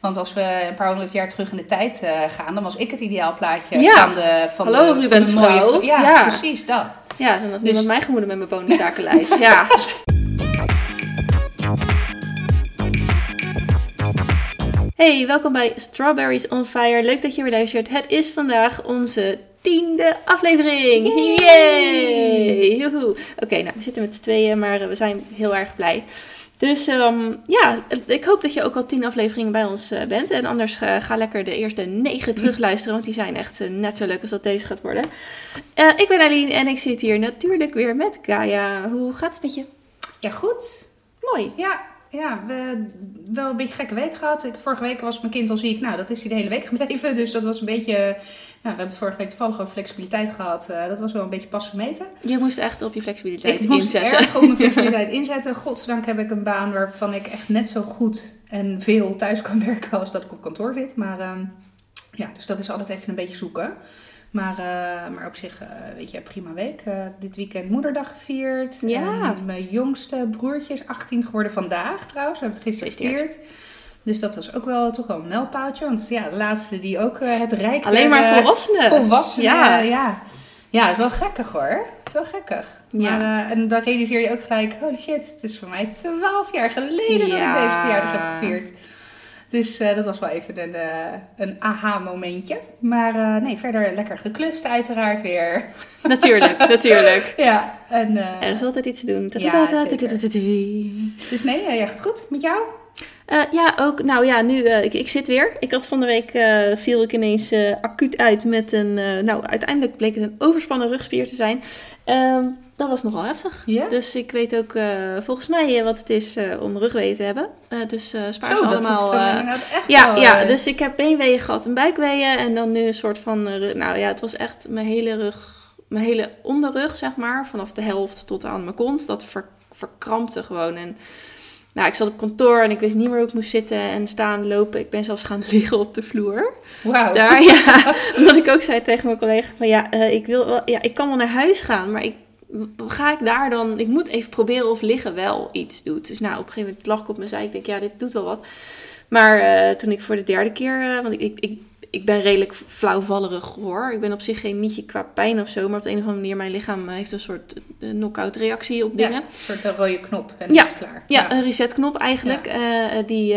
Want als we een paar honderd jaar terug in de tijd uh, gaan, dan was ik het ideaalplaatje Ja. van de van Hallo, de, Rubens van de mooie vrouw. Ja, Ja. precies dat. Ja, dan had Dus- niemand mij gemoeden met mijn bonenstakenlijf. ja. Hey, welkom bij Strawberries on Fire. Leuk dat je weer luistert. Het is vandaag onze tiende aflevering. Yay! Yay! Oké, nou, we zitten met z'n tweeën, maar eh, we zijn heel erg blij. Dus ehm, ja, ik hoop dat je ook al tien afleveringen bij ons eh, bent. En anders eh, ga lekker de eerste negen terugluisteren, want die zijn echt eh, net zo leuk als dat deze gaat worden. Ik ben Aline en ik zit hier natuurlijk weer met Kaya. Hoe gaat het met je? Ja, goed. Mooi. Ja, ja we wel een beetje gekke week gehad. Ik, vorige week was mijn kind al ziek. Nou, dat is hij de hele week gebleven. Dus dat was een beetje... Nou, we hebben het vorige week toevallig over flexibiliteit gehad. Eh, dat was wel een beetje pas gemeten. Je moest echt op je flexibiliteit Ik moest inzetten. erg op mijn flexibiliteit inzetten. Godzijdank heb ik een baan waarvan ik echt net zo goed en veel thuis kan werken als dat ik op kantoor zit. Maar ehm, ja, dus dat is altijd even een beetje zoeken. Maar, eh, maar op zich, eh, weet je, prima week. Eh, dit weekend moederdag gevierd. Ja. En mijn jongste broertje is 18 geworden vandaag trouwens. We hebben het gisteren gevierd. Dus dat was ook wel toch wel een mijlpaaltje. Want ja, de laatste die ook het rijk Alleen maar volwassenen. volwassenen. Ja. Ja. ja. Het is wel gekkig hoor. Het is wel gekkig. Ja. Maar, en dan realiseer je ook gelijk, holy shit, het is voor mij 12 jaar geleden dat ik deze verjaardag heb gevierd. Dus eh, dat was wel even een eh, een aha-momentje. Maar eh, nee, verder lekker geklust uiteraard weer. Natuurlijk, natuurlijk. Ja, en... Er is altijd iets te doen. Dus nee, jij gaat goed met jou? Ja, ook. Nou ja, nu, ik, ik zit weer. Ik had van de week, viel ik ineens acuut uit met een, nou uiteindelijk bleek het een overspannen rugspier te zijn. Ehm dat was nogal heftig. ja? Dus ik weet ook eh, volgens mij eh, wat het is eh, om rugweeën te hebben. Dus spaar Zo, ze dat allemaal. is inderdaad echt ja, wel, ja, dus ik heb beenweeën gehad en buikweeën. En dan nu een soort van... nou ja, het was echt mijn hele rug... Mijn hele onderrug, zeg maar. Vanaf de helft tot aan mijn kont. Dat ver, verkrampte gewoon. En nou, ik zat op kantoor en ik wist niet meer hoe ik moest zitten en staan, lopen. Ik ben zelfs gaan liggen op de vloer. Wauw. Daar, ja. Omdat ik ook zei tegen mijn collega van... Ja, ik, wil wel, ja, ik kan wel naar huis gaan, maar ik... Ga ik daar dan... Ik moet even proberen of liggen wel iets doet. Dus nou, op een gegeven moment lag ik op mijn zij. Ik denk, ja, dit doet wel wat. Maar eh, toen ik voor de derde keer... eh, want ik, ik, ik, ik ben redelijk flauwvallerig hoor. Ik ben op zich geen mietje qua pijn of zo. Maar op de een of andere manier, mijn lichaam eh, heeft een soort knock-out reactie op dingen. Ja, een soort rode knop en Ja. is het klaar. Ja, een resetknop eigenlijk. die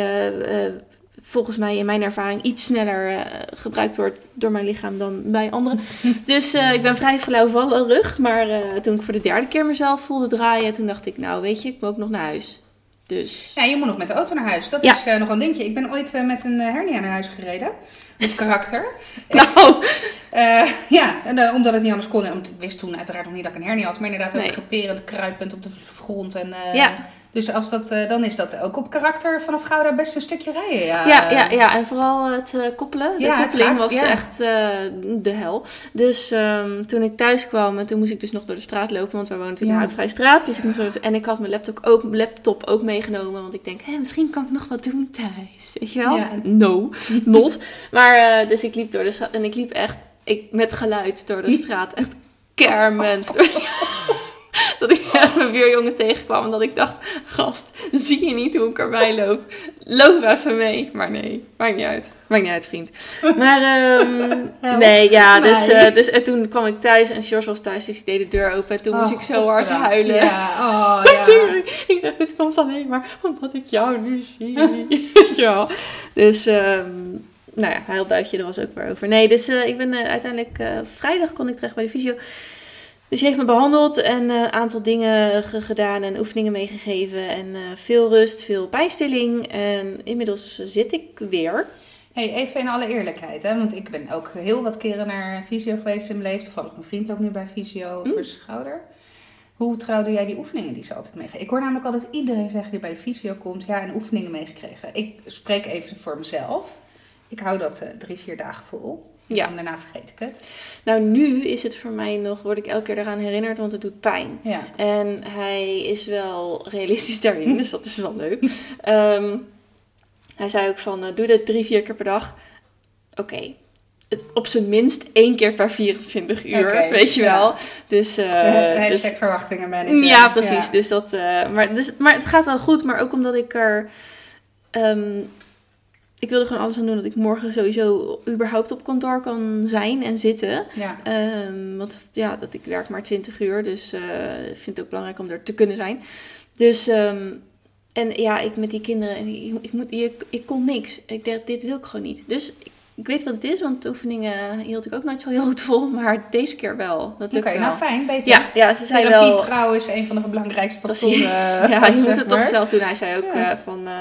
volgens mij in mijn ervaring iets sneller eh, gebruikt wordt door mijn lichaam dan bij anderen. dus eh, ik ben vrij flauwvallerig. Maar eh, toen ik voor de derde keer mezelf voelde draaien, toen dacht ik, nou weet je, ik moet ook nog naar huis. Dus Ja, je moet nog met de auto naar huis. Dat Ja. is nog een dingetje. Ik ben ooit met een hernia naar huis gereden. Op karakter. nou, Eh, ja, en, eh, omdat het niet anders kon. En ik wist toen uiteraard nog niet dat ik een hernia had. Maar inderdaad ook Nee. creperend kruidpunt op de grond. En, eh, Ja. Dus als dat, dan is dat ook op karakter vanaf Gouda best een stukje rijden. Ja, ja, ja, ja, en vooral het koppelen. De Ja, koppeling gaat- was ja. echt de hel. Dus ehm, toen ik thuis kwam, en toen moest ik dus nog door de straat lopen, want wij wonen natuurlijk in een houtvrije straat. Dus ik moest, en ik had mijn laptop ook, laptop ook meegenomen, want ik denk, hé, misschien kan ik nog wat doen thuis. Weet je wel? No, not. maar eh, dus ik liep door de straat en ik liep echt ik, met geluid door de straat. Echt kermens. Door dat ik mijn buurjongen tegenkwam en dat ik dacht, gast, zie je niet hoe ik erbij loop? Loop even mee. Maar nee, maakt niet uit. Maakt niet uit, vriend. Maar ehm, Help nee, ja, dus, eh, dus en toen kwam ik thuis en George was thuis, dus ik deed de deur open en toen moest Oh, ik zo hard huilen. Ja, oh ja. ik zeg, dit komt alleen maar omdat ik jou nu zie. Wel. Dus, ehm, nou ja, huilbuitje, er was ook weer over. Nee, dus eh, ik ben eh, uiteindelijk, eh, vrijdag kon ik terecht bij de fysio. Dus die heeft me behandeld en een aantal dingen ge- gedaan en oefeningen meegegeven. En veel rust, veel pijnstilling. En inmiddels zit ik weer. Hey, even in alle eerlijkheid, hè? want ik ben ook heel wat keren naar fysio geweest in mijn leven. Toevallig mijn vriend ook nu bij fysio Mm. voor zijn schouder. Hoe trouwde jij die oefeningen die ze altijd meegeven? Ik hoor namelijk altijd iedereen zeggen die bij de fysio komt, ja, en oefeningen meegekregen. Ik spreek even voor mezelf. Ik hou dat eh, drie, vier dagen vol. Ja. En daarna vergeet ik het. Nou, nu is het voor mij nog, word ik elke keer eraan herinnerd, want het doet pijn. Ja. En hij is wel realistisch daarin, dus dat is wel leuk. Ehm, hij zei ook van, eh, doe dit drie, vier keer per dag. Oké, het op zijn minst één keer per 24 uur, weet je ja. wel. Dus, eh, Uh, hashtag dus verwachtingen ja, precies. Ja. Dus dat, eh, maar, dus, maar het gaat wel goed, maar ook omdat ik er... ehm, ik wil er gewoon alles aan doen dat ik morgen sowieso überhaupt op kantoor kan zijn en zitten. Ja. Ehm, want ja, dat ik werk maar 20 uur, dus eh, ik vind het ook belangrijk om er te kunnen zijn. Dus, ehm, en ja, ik met die kinderen, en ik, ik, moet, ik, ik kon niks. Ik dacht, dit wil ik gewoon niet. Dus ik, ik weet wat het is, want de oefeningen hield ik ook nooit zo heel goed vol, maar deze keer wel. Dat Oké, lukt wel. nou fijn, beter. ja, ja, ze zei Therapie wel... trouw is een van de belangrijkste factoren. ja, je moet het toch zelf doen. Hij zei ook Ja. eh, van... eh,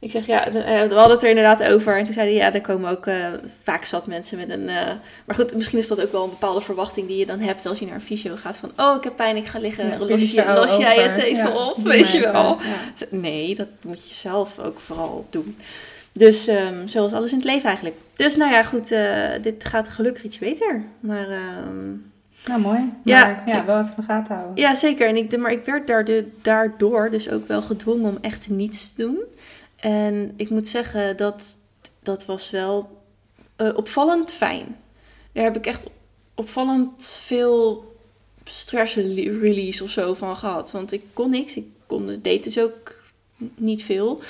ik zeg, ja, eh, we hadden het er inderdaad over. En toen zei hij, ja, er komen ook eh, vaak zat mensen met een... eh, maar goed, misschien is dat ook wel een bepaalde verwachting die je dan hebt als je naar een fysio gaat. Van, oh, ik heb pijn, ik ga liggen. Ja, los pilletje je, los jij het even Ja, op, weet je wel. Ja. Nee, dat moet je zelf ook vooral doen. Dus ehm, zoals alles in het leven eigenlijk. Dus nou ja, goed, dit gaat gelukkig iets beter. Maar... ehm, Nou, mooi. Ja. Maar ja, wel even in de gaten houden. ja, zeker. En ik, maar ik werd daardoor dus ook wel gedwongen om echt niets te doen. En ik moet zeggen, dat, dat was wel eh, opvallend fijn. Daar heb ik echt opvallend veel stress rele- release of zo van gehad. Want ik kon niks. Ik kon, dus- deed dus ook niet veel.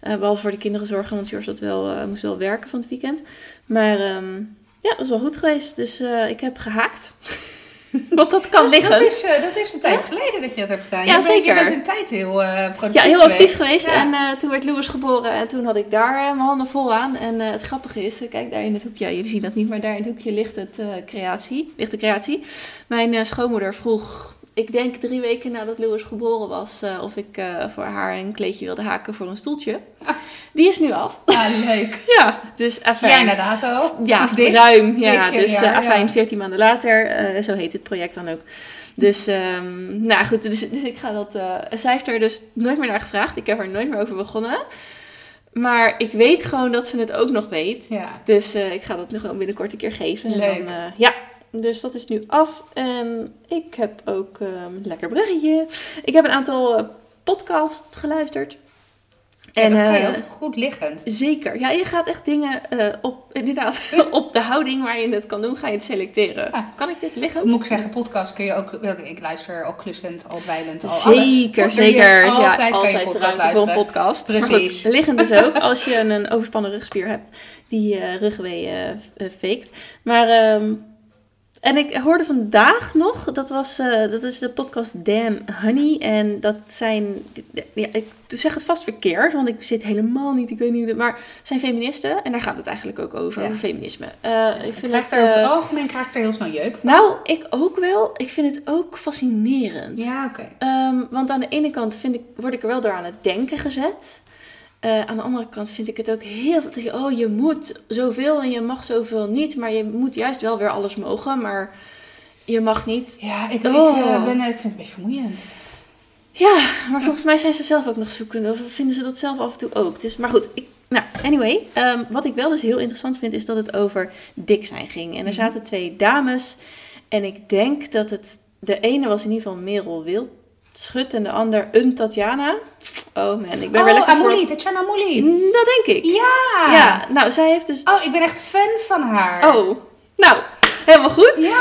Eh, behalve voor de kinderen zorgen, want George dat wel, eh, moest wel werken van het weekend. Maar ehm, ja, dat was wel goed geweest. Dus ik heb gehaakt. want dat kan Dus liggen. dat, is, eh, dat is een tijd geleden dat je dat hebt gedaan. Ja, je, bent, je zeker. bent in tijd heel eh productief Ja, heel actief geweest. Ja. En eh, toen werd Louis geboren en toen had ik daar mijn handen vol aan. En het grappige is, kijk daar in het hoekje, jullie zien dat niet, maar daar in het hoekje ligt, het, creatie, ligt de creatie. Mijn schoonmoeder vroeg, ik denk drie weken nadat Louis geboren was, eh, of ik eh, voor haar een kleedje wilde haken voor een stoeltje. Ah. Die is nu af. Ah, leuk. Ja, dus afijn. Ja, inderdaad al. Ja, Dik. ruim. Ja, dik, dus eh, afijn, ja. 14 maanden later. zo heet het project dan ook. Dus, ehm, nou goed, dus, dus ik ga dat... zij heeft er dus nooit meer naar gevraagd. Ik heb er nooit meer over begonnen. Maar ik weet gewoon dat ze het ook nog weet. Ja. Dus ik ga dat nog gewoon binnenkort een keer geven. En. Dan, ja, dus dat is nu af. En ik heb ook een lekker bruggetje. Ik heb een aantal eh, podcasts geluisterd. En dat kan je eh, ook goed liggend. Zeker. Ja, je gaat echt dingen eh, op, inderdaad, op de houding waar je het kan doen, ga je het selecteren. Kan ik dit liggen? Moet ik zeggen, podcast kun je ook... Ik luister al klussend, al dweilend, al alles. Zeker, er hier zeker. Altijd ja, kan je altijd podcast ruimte voor luisteren. een podcast. Precies. Goed, liggend dus ook, als je een overspannen rugspier hebt die eh rugwee faked. Maar, ehm, en ik hoorde vandaag nog, dat, was, eh, dat is de podcast Damn Honey. En dat zijn, ja, ik zeg het vast verkeerd, want ik zit helemaal niet, ik weet niet, maar het zijn feministen. En daar gaat het eigenlijk ook over, Ja. over feminisme. Eh, ik Ik vind krijg het, er over het eh, algemeen krijg ik er heel snel jeuk van. nou, ik ook wel. Ik vind het ook fascinerend. Ja, oké. Ehm, want aan de ene kant vind ik, word ik er wel door aan het denken gezet. Eh, aan de andere kant vind ik het ook heel veel. Oh, je moet zoveel en je mag zoveel niet. Maar je moet juist wel weer alles mogen. Maar je mag niet. Ja, ik, Oh. ik, eh, ben, ik vind het een beetje vermoeiend. Ja, maar volgens mij zijn ze zelf ook nog zoekende. Of vinden ze dat zelf af en toe ook. Dus, maar goed, ik, nou, anyway. ehm, wat ik wel dus heel interessant vind, is dat het over dik zijn ging. En er Mhm. zaten twee dames. En ik denk dat het... De ene was in ieder geval Merel Wildschut en de ander een Tatjana. Oh man, ik ben weer oh, lekker voor... Amouli, Tatjana Amouli. Mm, Dat denk ik. Ja. Ja, nou, zij heeft dus... Oh, ik ben echt fan van haar. Oh, nou, helemaal goed. Ja.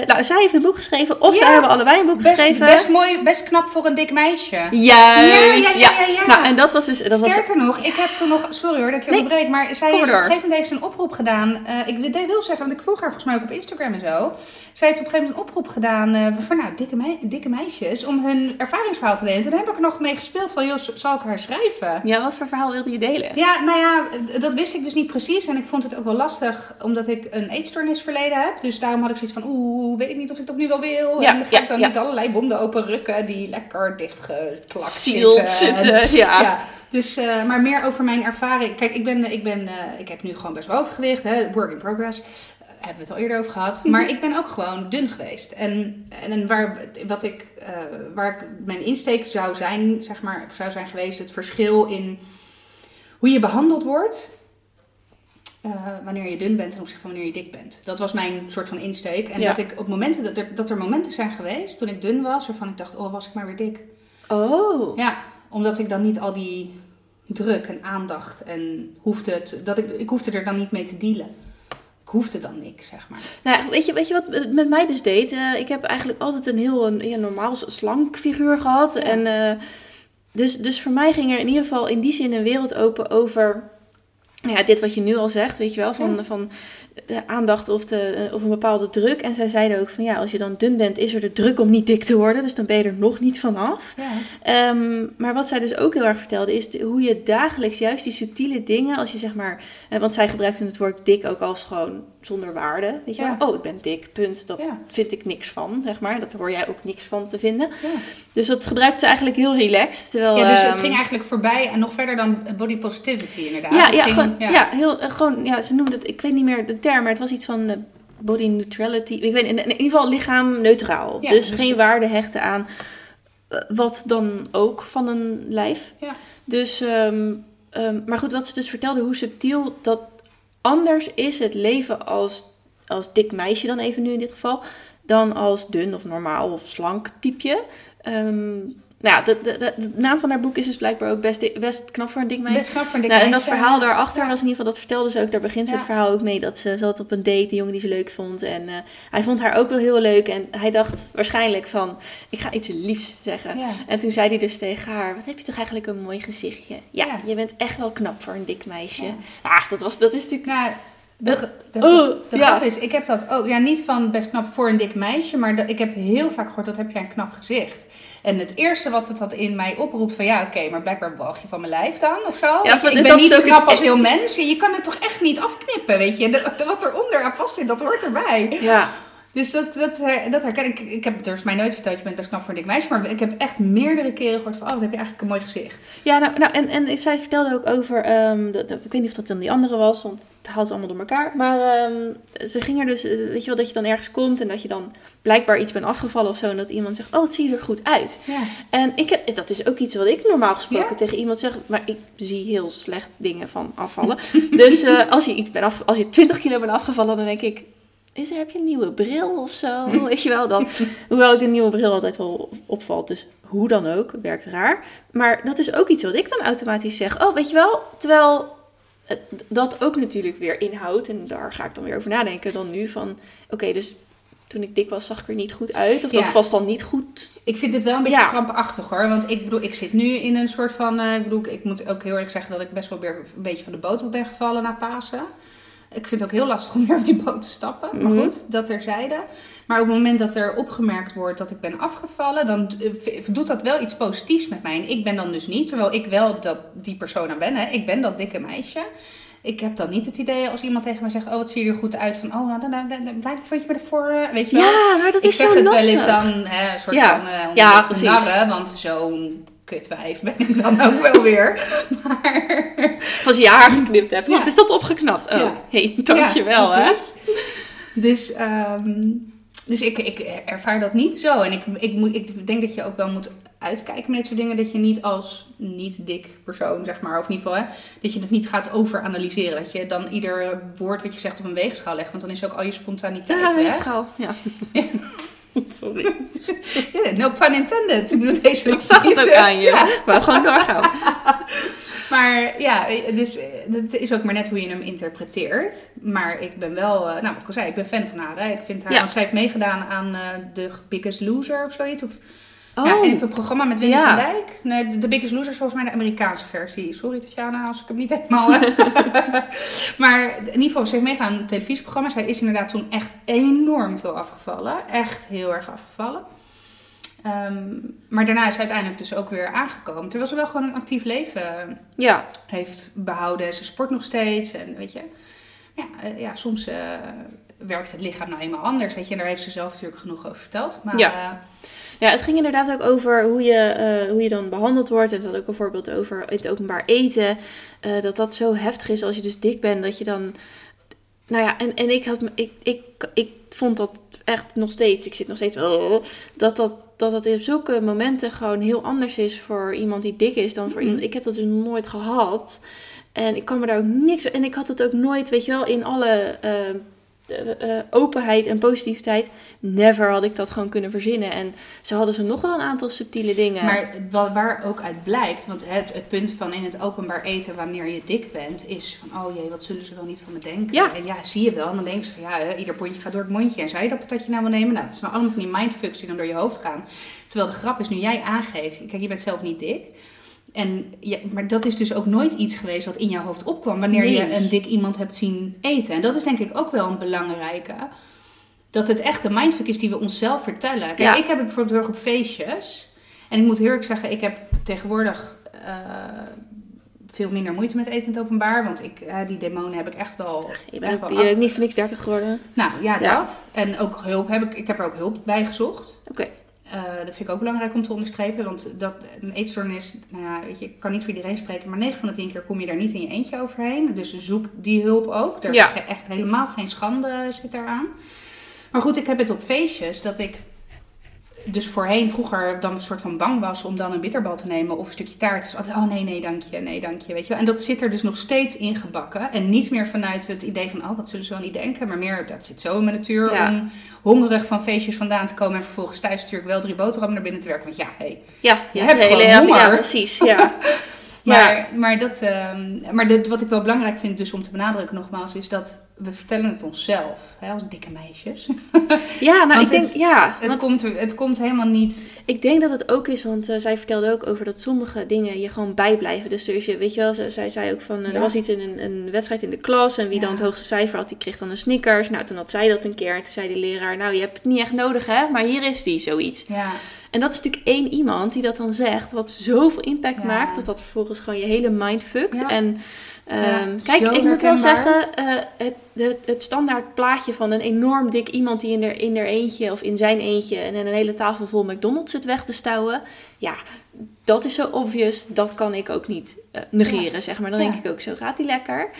Eh, nou, zij heeft een boek geschreven. Of Ja. zij hebben allebei een boek best, geschreven. best mooi, best knap voor een dik meisje. Juist, Ja, ja, ja, ja. Nou, en dat was dus... Dat was, Sterker nog, ik heb toen nog, sorry hoor dat ik je Nee, onderbreek, maar zij heeft op een gegeven moment heeft ze een oproep gedaan. Eh, ik wil- zeggen, want ik volg haar volgens mij ook op Instagram en zo. Zij heeft op een gegeven moment een oproep gedaan eh, voor nou, dikke, mei- dikke meisjes om hun ervaringsverhaal te delen. Toen heb ik er nog mee gespeeld van, joh, zal ik haar schrijven? Ja, wat voor verhaal wilde je delen? Ja, nou ja, dat wist ik dus niet precies. En ik vond het ook wel lastig, omdat ik een eetstoornisverleden heb. Dus daarom had ik zoiets van, oeh, weet ik niet of ik dat nu wel wil. Ja, en ga ja, ik dan ja. niet allerlei wonden openrukken die lekker dichtgeplakt zitten. zitten, ja. Dus, eh, maar meer over mijn ervaring. Kijk, ik, ben, ik, ben, eh, ik heb nu gewoon best wel overgewicht, hè, work in progress. Eh, hebben we het al eerder over gehad. Mhm. Maar ik ben ook gewoon dun geweest. En, en waar, wat ik, waar ik mijn insteek zou zijn, zeg maar, zou zijn geweest, het verschil in hoe je behandeld wordt. Eh, wanneer je dun bent ten opzichte van wanneer je dik bent. Dat was mijn soort van insteek. En Ja. dat ik op momenten dat er, dat er momenten zijn geweest toen ik dun was, waarvan ik dacht, oh, was ik maar weer dik. Oh. Ja, omdat ik dan niet al die druk en aandacht en hoefde het, dat ik, ik hoefde er dan niet mee te dealen. Ik hoefde dan niks, zeg maar. Nou, weet je, weet je wat het met mij dus deed? Eh, ik heb eigenlijk altijd een heel een, ja, normaal slank figuur gehad. Ja. En, eh, dus, dus voor mij ging er in ieder geval in die zin een wereld open over ja, dit wat je nu al zegt, weet je wel, van, Ja. van de aandacht of, de, of een bepaalde druk. En zij zeiden ook van ja, als je dan dun bent, is er de druk om niet dik te worden. Dus dan ben je er nog niet vanaf. Ja. Ehm, maar wat zij dus ook heel erg vertelde, is hoe je dagelijks juist die subtiele dingen, als je zeg maar, eh, want zij gebruikten het woord dik ook als gewoon zonder waarde. Weet je Ja. wel, oh ik ben dik, punt. Dat Ja. vind ik niks van, zeg maar. Dat hoor jij ook niks van te vinden. Ja. Dus dat gebruikte ze eigenlijk heel relaxed. Terwijl, ja, dus het ehm, ging eigenlijk voorbij en nog verder dan body positivity inderdaad. ja, Het ja, ging- gewoon, ja. heel, eh, gewoon, ja, ze noemden het, ik weet niet meer term, maar het was iets van eh, body neutrality. Ik weet in, in ieder geval lichaam neutraal. Ja, dus, dus- geen waarde hechten aan eh, wat dan ook van een lijf. Ja. Dus, ehm, ehm, maar goed, wat ze dus vertelde, hoe subtiel dat anders is het leven als, als dik meisje dan even nu in dit geval, dan als dun of normaal of slank typeje. Ehm, nou ja, de, de, de, de naam van haar boek is dus blijkbaar ook best, best knap voor een dik meisje. Best knap voor een dik Nou, en dat meisje. verhaal daarachter Ja. was in ieder geval, dat vertelde ze ook, daar begint Ja. het verhaal ook mee, dat ze zat op een date, een jongen die ze leuk vond. En eh, hij vond haar ook wel heel leuk en hij dacht waarschijnlijk van, ik ga iets liefs zeggen. Ja. En toen zei hij dus tegen haar, wat heb je toch eigenlijk een mooi gezichtje. Ja, je bent echt wel knap voor een dik meisje. Ja. Ah, dat, was, dat is natuurlijk... Nou, de, de, Oh, de ja. grap is, ik heb dat ook, ja, niet van best knap voor een dik meisje, maar dat- ik heb heel vaak gehoord, dat heb jij een knap gezicht. En het eerste wat het dat in mij oproept van, ja, oké, maar blijkbaar walg je van mijn lijf dan, of zo. Van- ik ben niet het- knap als heel mens. Je kan het toch echt niet afknippen, weet je. Wat eronder aan vast zit, dat hoort erbij. Ja, Dus dat, dat, dat herken ik. Ik heb dus mij nooit verteld, je bent best knap voor een dik meisje, maar ik heb echt meerdere keren gehoord van, oh, wat heb je eigenlijk een mooi gezicht. ja nou, nou en, en zij vertelde ook over, ehm, dat- dat- ik weet niet of dat dan die andere was, want het haalt ze allemaal door elkaar. Maar ehm, ze ging er dus, eh, weet je wel, dat je dan ergens komt en dat je dan blijkbaar iets bent afgevallen of zo. En dat iemand zegt, oh, wat zie je er goed uit. Ja. En ik heb, dat is ook iets wat ik normaal gesproken Ja? tegen iemand zeg. Maar ik zie heel slecht dingen van afvallen. dus eh, als, je iets bent af, als je 20 kilo bent afgevallen, dan denk ik... Is er, heb je een nieuwe bril of zo? Weet je wel dan? Hoewel ik de nieuwe bril altijd wel opvalt. Dus hoe dan ook, het werkt raar. Maar dat is ook iets wat ik dan automatisch zeg. Oh, weet je wel? Terwijl het- dat ook natuurlijk weer inhoudt. En daar ga ik dan weer over nadenken dan nu. Van oké, dus toen ik dik was, zag ik er niet goed uit. Of Ja. dat was dan niet goed Ik vind dit wel een beetje Ja. krampachtig hoor. Want ik bedoel, ik zit nu in een soort van. eh, ik bedoel, ik moet ook heel eerlijk zeggen dat ik best wel weer een beetje van de boot af ben gevallen na Pasen. Ik vind het ook heel lastig om weer op die boot te stappen. Maar Mhm. goed, dat terzijde. Maar op het moment dat er opgemerkt wordt dat ik ben afgevallen, dan eh, doet dat wel iets positiefs met mij. En ik ben dan dus niet, terwijl ik wel dat, die persoon aan ben. Hè. Ik ben dat dikke meisje. Ik heb dan niet het idee als iemand tegen mij zegt: Oh, wat zie je er goed uit? Van oh, nou, dan, dan, dan, dan blijkt vond je me ervoor. eh, Weet je wel? Ja, maar dat ik is zeg zo het lastig. wel eens dan, hè, een soort Ja. van om Ja, precies. narren, want zo'n kutwijf ben ik dan ook wel weer. Maar als je je haar geknipt hebt. Ja. Wat is dat opgeknapt? Oh, Ja. hey, dankjewel Ja, hè. Dus, ehm, dus ik, ik ervaar dat niet zo. En ik, ik, moet, ik denk dat je ook wel moet uitkijken met dit soort dingen. Dat je niet als niet dik persoon, zeg maar, of in ieder geval, hè, dat je het niet gaat overanalyseren. Dat je dan ieder woord wat je zegt op een weegschaal legt. Want dan is ook al je spontaniteit Ja, weg. weegschaal. Ja. Sorry. Ja, no pun intended. Ik bedoel, deze Ik zag het ook aan je. Maar gewoon doorgaan. Maar ja, dus eh, het is ook maar net hoe je hem interpreteert. Maar ik ben wel, eh, nou wat ik al zei, ik ben fan van haar. Hè. Ik vind haar, Ja. want zij heeft meegedaan aan eh The Biggest Loser of zoiets. Of, Oh, ja, even een programma met Wendy Ja. van Dijk. Nee, The- Biggest Loser is volgens mij de Amerikaanse versie. Sorry Tatjana, als ik hem niet helemaal... eh. maar in ieder geval, ze heeft meegedaan aan een televisieprogramma. Zij is inderdaad toen echt enorm veel afgevallen. Echt heel erg afgevallen. Ehm, maar daarna is ze uiteindelijk dus ook weer aangekomen. Terwijl ze wel gewoon een actief leven ja. heeft behouden. Ze sport nog steeds. En weet je, ja, eh, ja soms eh, werkt het lichaam nou eenmaal anders. Weet je, en daar heeft ze zelf natuurlijk genoeg over verteld. Maar Ja. Ja, het ging inderdaad ook over hoe je, eh, hoe je dan behandeld wordt. En dat ook een voorbeeld over het openbaar eten. Eh, dat dat zo heftig is als je dus dik bent. Dat je dan... Nou ja, en, en ik, had, ik, ik, ik vond dat echt nog steeds... Ik zit nog steeds... wel dat dat, dat dat in zulke momenten gewoon heel anders is voor iemand die dik is dan voor Mhm. iemand... Ik heb dat dus nooit gehad. En ik kan me daar ook niks... En ik had het ook nooit, weet je wel, in alle... eh, eh, openheid en positiviteit. Never had ik dat gewoon kunnen verzinnen. En zo hadden ze nog wel een aantal subtiele dingen. Maar wa- waar ook uit blijkt, want het, het punt van in het openbaar eten wanneer je dik bent, is van oh jee, wat zullen ze wel niet van me denken? Ja. En ja, zie je wel. En dan denken ze van ja, hè, ieder pondje gaat door het mondje. En zou je dat patatje nou wel nemen? Nou, dat zijn allemaal van die mindfucks die dan door je hoofd gaan. Terwijl de grap is, nu jij aangeeft, kijk, je bent zelf niet dik. En ja, maar dat is dus ook nooit iets geweest wat in jouw hoofd opkwam wanneer je een dik iemand hebt zien eten. En dat is denk ik ook wel een belangrijke. Dat het echt de mindfuck is die we onszelf vertellen. Kijk, Ja. ik heb het bijvoorbeeld heel erg op feestjes. En ik moet heel eerlijk zeggen, ik heb tegenwoordig eh, veel minder moeite met eten in het openbaar. Want ik, eh, die demonen heb ik echt wel... Je bent wel je ook niet voor niks 30 geworden. nou ja, Ja. dat. En ook hulp heb ik. Ik heb er ook hulp bij gezocht. Oké. Eh, dat vind ik ook belangrijk om te onderstrepen. Want dat, een eetstoornis, nou ja, weet je, ik kan niet voor iedereen spreken. Maar 9 van de 10 keer kom je daar niet in je eentje overheen. Dus zoek die hulp ook. Er is Ja. ge- echt helemaal geen schande zit daaraan. Maar goed, ik heb het op feestjes dat ik dus voorheen vroeger dan een soort van bang was om dan een bitterbal te nemen of een stukje taart. Dus altijd, oh nee, nee, dank je, nee, dank je, weet je wel. En dat zit er dus nog steeds ingebakken. En niet meer vanuit het idee van, oh, wat zullen ze wel niet denken. Maar meer, dat zit zo in mijn natuur Ja. om hongerig van feestjes vandaan te komen. En vervolgens thuis natuurlijk wel drie boterhammen naar binnen te werken. Want ja, hé. Ja, Je hebt hele- honger. Ja, precies. Ja. Maar, maar, dat, ehm, maar dit, wat ik wel belangrijk vind dus om te benadrukken nogmaals, is dat we vertellen het onszelf. Hè, als dikke meisjes. ja, nou, ik denk, het- ja, Het want komt, het komt helemaal niet... ik denk dat het ook is, want eh, zij vertelde ook over dat sommige dingen je gewoon bijblijven. Dus er is je, weet je wel, ze- zij zei ook van, eh, Ja. er was iets in een, een wedstrijd in de klas en wie dan Ja. het hoogste cijfer had, die kreeg dan een Snickers. Nou, toen had zij dat een keer en toen zei de leraar, nou, je hebt het niet echt nodig, hè, maar hier is die, zoiets. Ja, En dat is natuurlijk één iemand die dat dan zegt, wat zoveel impact Ja. maakt, dat dat vervolgens gewoon je hele mind fuckt. Ja. En ehm, kijk, ik moet wel zeggen, eh, het, de, het standaard plaatje van een enorm dik iemand die in er, in er eentje of in zijn eentje en een hele tafel vol McDonald's zit weg te stouwen, ja, dat is zo obvious, dat kan ik ook niet eh, negeren, zeg maar. Dan Ja. denk ik ook, zo gaat die lekker.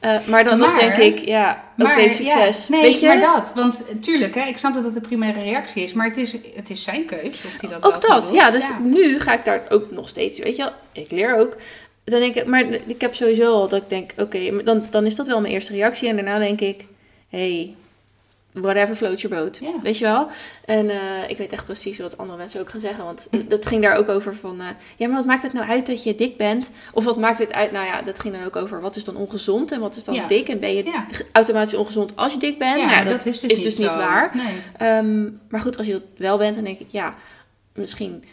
ja. Eh, maar dan nog denk ik, ja, oké, succes. nee, Weet je? maar dat. Want tuurlijk, hè, ik snap dat dat de primaire reactie is. Maar het is, het is zijn keus of hij dat Ook dat, ja. Dus nu ga ik daar ook nog steeds, weet je wel, ik leer ook. Dan denk ik, maar ik heb sowieso al dat ik denk, oké, dan, dan is dat wel mijn eerste reactie. En daarna denk ik, hey, whatever floats your boat, weet je wel. En eh, ik weet echt precies wat andere mensen ook gaan zeggen. Want dat ging daar ook over van, eh, ja, maar wat maakt het nou uit dat je dik bent? Of wat maakt het uit, nou ja, dat ging dan ook over, wat is dan ongezond en wat is dan Ja. dik? En ben je Ja. automatisch ongezond als je dik bent? Ja, Nou dat, is dus, is niet, dus niet waar. Nee. Ehm, maar goed, als je dat wel bent, dan denk ik, ja, misschien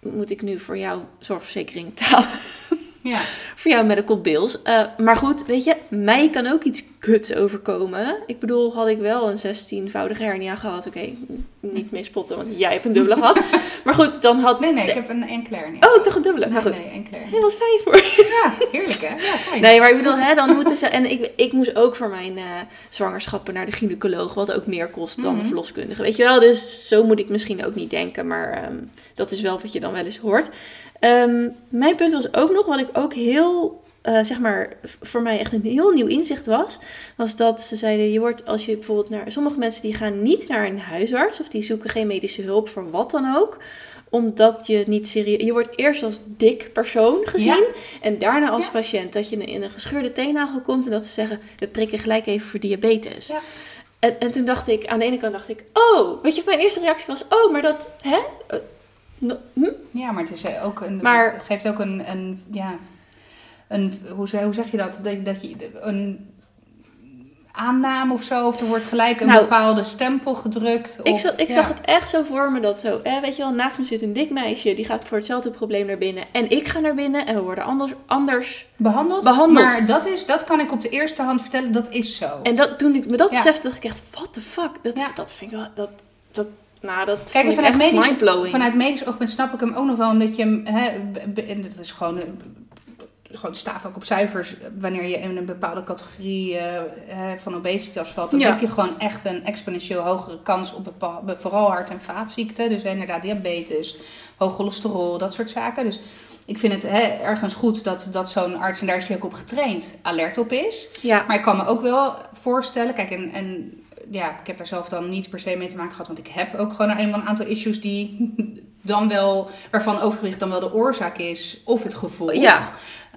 moet ik nu voor jouw zorgverzekering betalen. Ja. voor jouw medical bills. Eh, maar goed, weet je, mij kan ook iets kuts overkomen. Ik bedoel, had ik wel een 16-voudige hernia gehad. Oké, niet mee spotten, want jij hebt een dubbele gehad. Maar goed, dan had... Nee, nee, ik heb een enkele hernia. Oh, ik dacht een dubbele. nee, Maar goed. nee, enkele hernia. Heel wat fijn voor. Ja, heerlijk hè? Ja, fijn. Nee, maar ik bedoel, hè, dan moeten ze... En ik, ik moest ook voor mijn eh, zwangerschappen naar de gynaecoloog, wat ook meer kost dan Mhm. de verloskundige. Weet je wel? Dus zo moet ik misschien ook niet denken, maar ehm, dat is wel wat je dan wel eens hoort. Ehm, mijn punt was ook nog, wat ik ook heel, eh, zeg maar, voor mij echt een heel nieuw inzicht was, was dat ze zeiden, je wordt als je bijvoorbeeld naar... Sommige mensen die gaan niet naar een huisarts of die zoeken geen medische hulp voor wat dan ook omdat je niet serieus... Je wordt eerst als dik persoon gezien. En daarna als Ja. patiënt. Dat je in een gescheurde teennagel komt. En dat ze zeggen, we prikken gelijk even voor diabetes. Ja. En, en toen dacht ik, aan de ene kant dacht ik... Oh, weet je, mijn eerste reactie was... Oh, maar dat... Hè? Hm? Ja, maar het is eh, ook een, Maar- geeft ook een, een ja, een, hoe, zeg, hoe zeg je dat? Dat, dat je een aanname of zo, of er wordt gelijk een Nou, bepaalde stempel gedrukt. Ik, op- zag, ik ja. zag het echt zo voor me dat zo... Eh, weet je wel, naast me zit een dik meisje. Die gaat voor hetzelfde probleem naar binnen. En ik ga naar binnen. En we worden anders... anders. behandeld. behandeld. Maar dat, is, dat kan ik op de eerste hand vertellen, dat is zo. En dat, toen ik me dat Ja. besefte, dacht ik echt... What the fuck? Dat, Ja. dat vind ik wel... Dat, dat, nou, dat Kijk, vanuit echt medisch, mindblowing. vanuit medisch oogpunt snap ik hem ook nog wel, omdat je hem, hè, en dat is gewoon, gewoon staaf ook op cijfers, wanneer je in een bepaalde categorie eh, van obesitas valt, dan Ja. heb je gewoon echt een exponentieel hogere kans op bepaal- vooral hart- en vaatziekten, dus inderdaad diabetes, hoog cholesterol, dat soort zaken. Dus ik vind het hè, ergens goed dat, dat zo'n arts, en daar is hij ook op getraind, alert op is. Ja. Maar ik kan me ook wel voorstellen, kijk, en, en ja, ik heb daar zelf dan niet per se mee te maken gehad, want ik heb ook gewoon eenmaal een aantal issues die dan wel, waarvan overgewicht dan wel de oorzaak is, of het gevolg. Ja.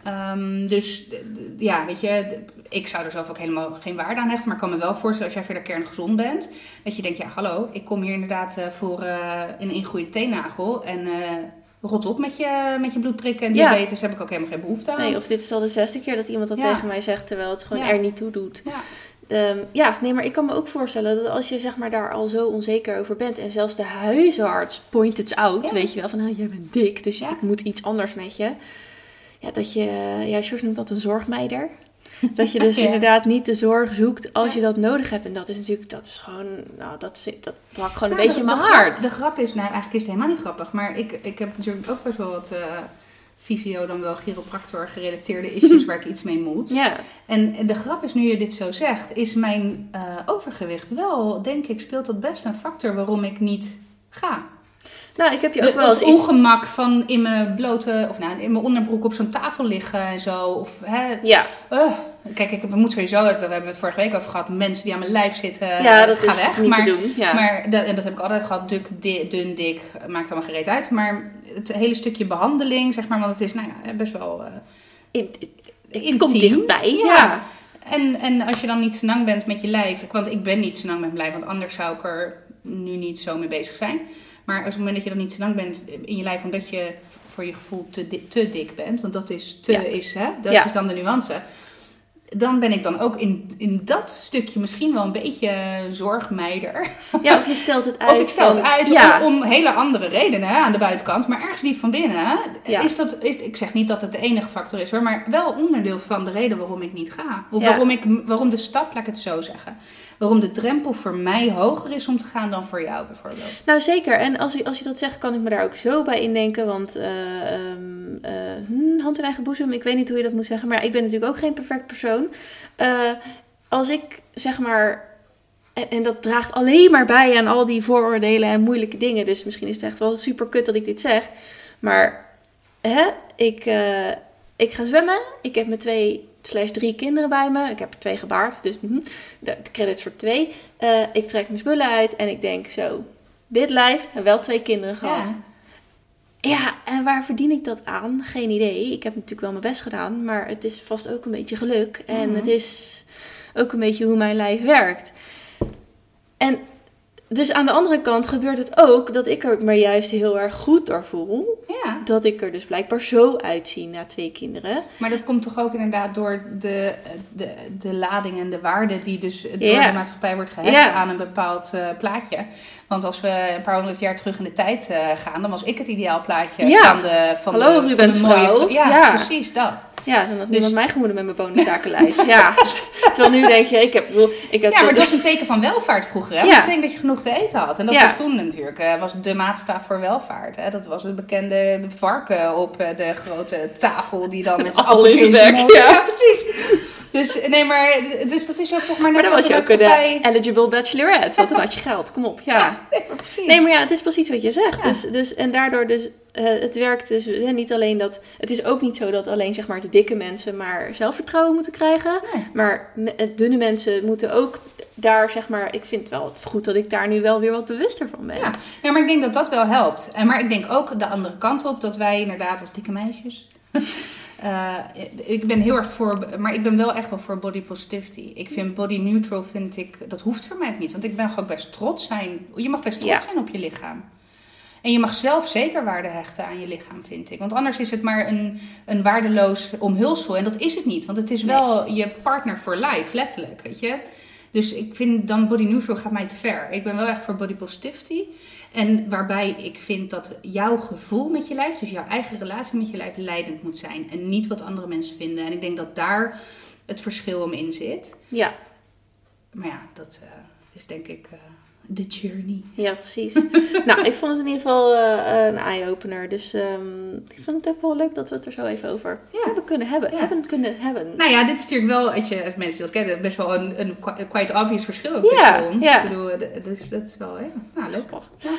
Ehm, dus ja, weet je, ik zou er zelf ook helemaal geen waarde aan hechten, maar ik kan me wel voorstellen als jij verder kerngezond bent, dat je denkt, ja, hallo, ik kom hier inderdaad eh, voor eh, een ingroeide teennagel en eh, rot op met je, met je bloedprikken en Ja. diabetes, heb ik ook helemaal geen behoefte aan. Nee, of dit is al de zesde keer dat iemand dat Ja. tegen mij zegt, terwijl het gewoon Ja. er niet toe doet. Ja. Ehm, ja, nee, maar ik kan me ook voorstellen dat als je zeg maar, daar al zo onzeker over bent en zelfs de huisarts point it out, Ja. weet je wel, van ah, jij bent dik, dus Ja. ik moet iets anders met je. ja, dat je, ja, George noemt dat een zorgmeider. Dat je dus Ja. inderdaad niet de zorg zoekt als je dat nodig hebt. En dat is natuurlijk, dat is gewoon, nou, dat, vind, dat brak gewoon een Nou, beetje in de mijn grap- hart. De grap is, nou eigenlijk is het helemaal niet grappig, maar ik, ik heb natuurlijk ook best wel wat eh fysio, dan wel chiropractor gerelateerde issues waar ik iets mee moet. Ja, En de grap is, nu je dit zo zegt, is mijn eh, overgewicht wel, denk ik, speelt dat best een factor waarom ik niet ga. Nou, ik heb je De, ook wel eens het iets... ongemak van in mijn blote, of nou, in mijn onderbroek op zo'n tafel liggen en zo. Of, hè, Ja, eh, kijk, ik moet sowieso, dat hebben we het vorige week over gehad, mensen die aan mijn lijf zitten, ja dat ga is weg. niet maar, te doen. Ja. maar dat, en dat heb ik altijd gehad, duk, di- dun, dik, maakt allemaal gereed uit. Maar het hele stukje behandeling, zeg maar, want het is nou ja, best wel eh, In- het intiem. komt dichtbij, ja. Ja. En, en als je dan niet senang bent met je lijf, want ik ben niet senang met mijn lijf, want anders zou ik er nu niet zo mee bezig zijn. Maar als op het moment dat je dan niet senang bent in je lijf, omdat je voor je gevoel te, di- te dik bent, want dat is te Ja. is, hè? Dat Ja. is dan de nuance. Dan ben ik dan ook in, in dat stukje misschien wel een beetje zorgmeider. Ja, of je stelt het uit. Of ik stel het uit Ja, om, om hele andere redenen aan de buitenkant. Maar ergens diep van binnen Ja. is dat... Is, ik zeg niet dat het de enige factor is hoor. Maar wel onderdeel van de reden waarom ik niet ga. Of Ja. waarom, ik, waarom de stap, laat ik het zo zeggen. Waarom de drempel voor mij hoger is om te gaan dan voor jou bijvoorbeeld. Nou, zeker. En als je, als je dat zegt, kan ik me daar ook zo bij indenken. Want hm, hand in eigen boezem, ik weet niet hoe je dat moet zeggen. Maar ik ben natuurlijk ook geen perfect persoon. Eh, als ik, zeg maar... En, dat draagt alleen maar bij aan al die vooroordelen en moeilijke dingen. Dus misschien is het echt wel super kut dat ik dit zeg. Maar hè, ik, eh, ik ga zwemmen. Ik heb mijn twee slash drie kinderen bij me. Ik heb er twee gebaard, dus hm, de credits voor twee. Eh, ik trek mijn spullen uit en ik denk zo... Dit lijf en wel twee kinderen gehad. Ja, en waar verdien ik dat aan? Geen idee. Ik heb natuurlijk wel mijn best gedaan, maar het is vast ook een beetje geluk. En Mhm. het is ook een beetje hoe mijn lijf werkt. En dus aan de andere kant gebeurt het ook dat ik er me juist heel erg goed door voel. Ja, Dat ik er dus blijkbaar zo uitzie na twee kinderen. maar dat komt toch ook inderdaad door de, de, de lading en de waarde die dus door Ja. de maatschappij wordt gehecht Ja. aan een bepaald eh, plaatje. Want als we een paar honderd jaar terug in de tijd eh, gaan, dan was ik het ideaalplaatje Ja. van de van Hallo, de, van Rubens de mooie vrouw. Ja, precies dat. Ja, dan had Dus- niemand mijn gemoeder met mijn bonenstaken lijf. Ja, terwijl nu denk je, ik heb... Ik heb Ja, maar het was een teken van welvaart vroeger. Hè? Want Ja. ik denk dat je genoeg te eten had. En dat Ja. was toen natuurlijk eh, was de maatstaf voor welvaart. Hè? Dat was het bekende de varken op eh, de grote tafel die dan met zijn appel in appeltje in zijn zijn bek, mond. ja. Ja. precies. Dus, nee, maar, dus dat is ook toch maar net Maar dan was wat je de ook een eh, eligible bachelorette, want dan had je geld. Kom op, ja. Nee, maar precies. Nee, maar ja, het is precies wat je zegt. Ja. Dus, dus, en daardoor dus, eh, het werkt dus hè, niet alleen dat... Het is ook niet zo dat alleen zeg maar de dikke mensen maar zelfvertrouwen moeten krijgen. Nee. Maar me- eh, dunne mensen moeten ook daar zeg maar... Ik vind wel goed dat ik daar nu wel weer wat bewuster van ben. Ja. ja, maar ik denk dat dat wel helpt. En, maar ik denk ook de andere kant op dat wij inderdaad als dikke meisjes. eh, ik ben heel erg voor, maar ik ben wel echt wel voor body positivity. Ik vind body neutral, vind ik, dat hoeft voor mij niet. Want ik ben gewoon best trots zijn. Je mag best trots Ja. zijn op je lichaam. En je mag zelf zeker waarde hechten aan je lichaam, vind ik. Want anders is het maar een, een waardeloos omhulsel. En dat is het niet. Want het is wel je partner for life, letterlijk, weet je. Dus ik vind dan body neutral gaat mij te ver. Ik ben wel echt voor body positivity. En waarbij ik vind dat jouw gevoel met je lijf, dus jouw eigen relatie met je lijf, leidend moet zijn. En niet wat andere mensen vinden. En ik denk dat daar het verschil om in zit. Ja, Maar ja, dat eh, is denk ik eh, de journey. ja precies. nou, ik vond het in ieder geval eh, een eye-opener. Dus ehm, ik vond het ook wel leuk dat we het er zo even over Ja. hebben kunnen hebben. Ja. Hebben kunnen hebben. Nou ja, dit is natuurlijk wel, als, je, als mensen die dat kennen, best wel een, een qui- quite obvious verschil ook Ja, tussen ons. ja. Ik bedoel, dus dat is wel, ja, nou, leuk. Ja.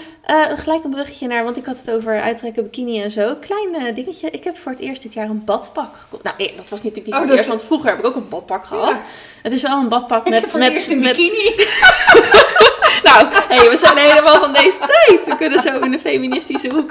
Eh, gelijk een bruggetje naar, want ik had het over uittrekken bikini en zo. Klein eh, dingetje. Ik heb voor het eerst dit jaar een badpak gekocht. Nou, dat was natuurlijk niet Oh, voor het dat eerst, want vroeger heb ik ook een badpak gehad. Het is wel een badpak met... met, met bikini. nou, hey, we zijn helemaal van deze tijd. We kunnen zo in de feministische hoek.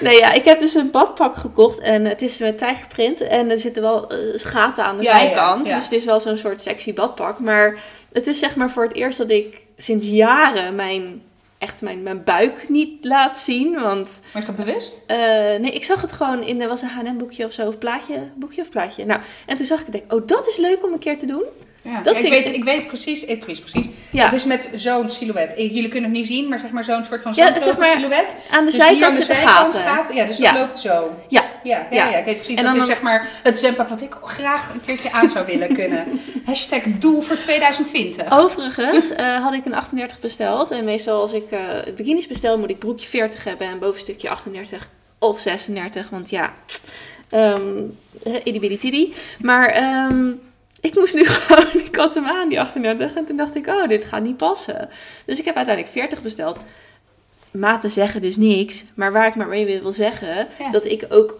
Nee, ja, ik heb dus een badpak gekocht en het is met tijgerprint. En er zitten wel eh, gaten aan de Ja, zijkant. ja. Dus het is wel zo'n soort sexy badpak. Maar het is zeg maar voor het eerst dat ik sinds jaren mijn, echt mijn, mijn buik niet laat zien. Want Maar is dat bewust? eh, nee, ik zag het gewoon in, er was een H&M boekje of zo, of plaatje, boekje of plaatje. Nou, en toen zag ik, ik denk, oh, dat is leuk om een keer te doen. Ja, Dat Ja, vind ik, weet, ik weet precies, ik precies, precies. Ja, Het is met zo'n silhouet. Jullie kunnen het niet zien, maar zeg maar zo'n soort van Ja, zo'n zeg maar, silhouet. aan de Dus zijkant zitten gaten. gaat, ja, dus Ja. dat loopt zo. Ja, Ja, ja, Ja. ja. ik weet precies. En dat is zeg maar het zwempak wat ik graag een keertje aan zou willen kunnen. Hashtag doel voor 2020. Overigens eh, had ik een 38 besteld. En meestal als ik eh bikinis bestel, moet ik broekje 40 hebben en bovenstukje 38 of 36. Want ja, um, Maar ehm, ik moest nu gewoon, ik had hem aan, die 38. En toen dacht ik, oh, dit gaat niet passen. Dus ik heb uiteindelijk 40 besteld. Maten zeggen dus niks. Maar waar ik maar mee wil zeggen, Ja. dat ik ook...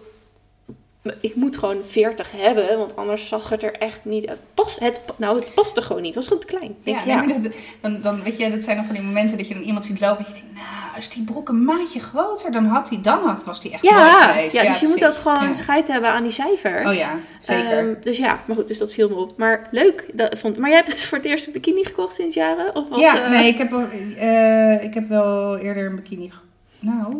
Ik moet gewoon 40 hebben, want anders zag het er echt niet uit. Pas, het, nou, het paste gewoon niet. Het was gewoon te klein. Denk, Ja, dat, dan, dan weet je, dat zijn dan van die momenten dat je dan iemand ziet lopen dat je denkt, nou, als die broek een maatje groter dan had hij, dan had, was die echt mooi geweest. ja, dus je moet ook gewoon Ja. scheid hebben aan die cijfers. Oh ja, zeker. Ehm, dus ja, maar goed, dus dat viel me op. Maar leuk. Dat vond, maar jij hebt dus voor het eerst een bikini gekocht sinds jaren? Of wat, ja, eh? nee, ik heb, wel, eh, ik heb wel eerder een bikini. ge- Nou,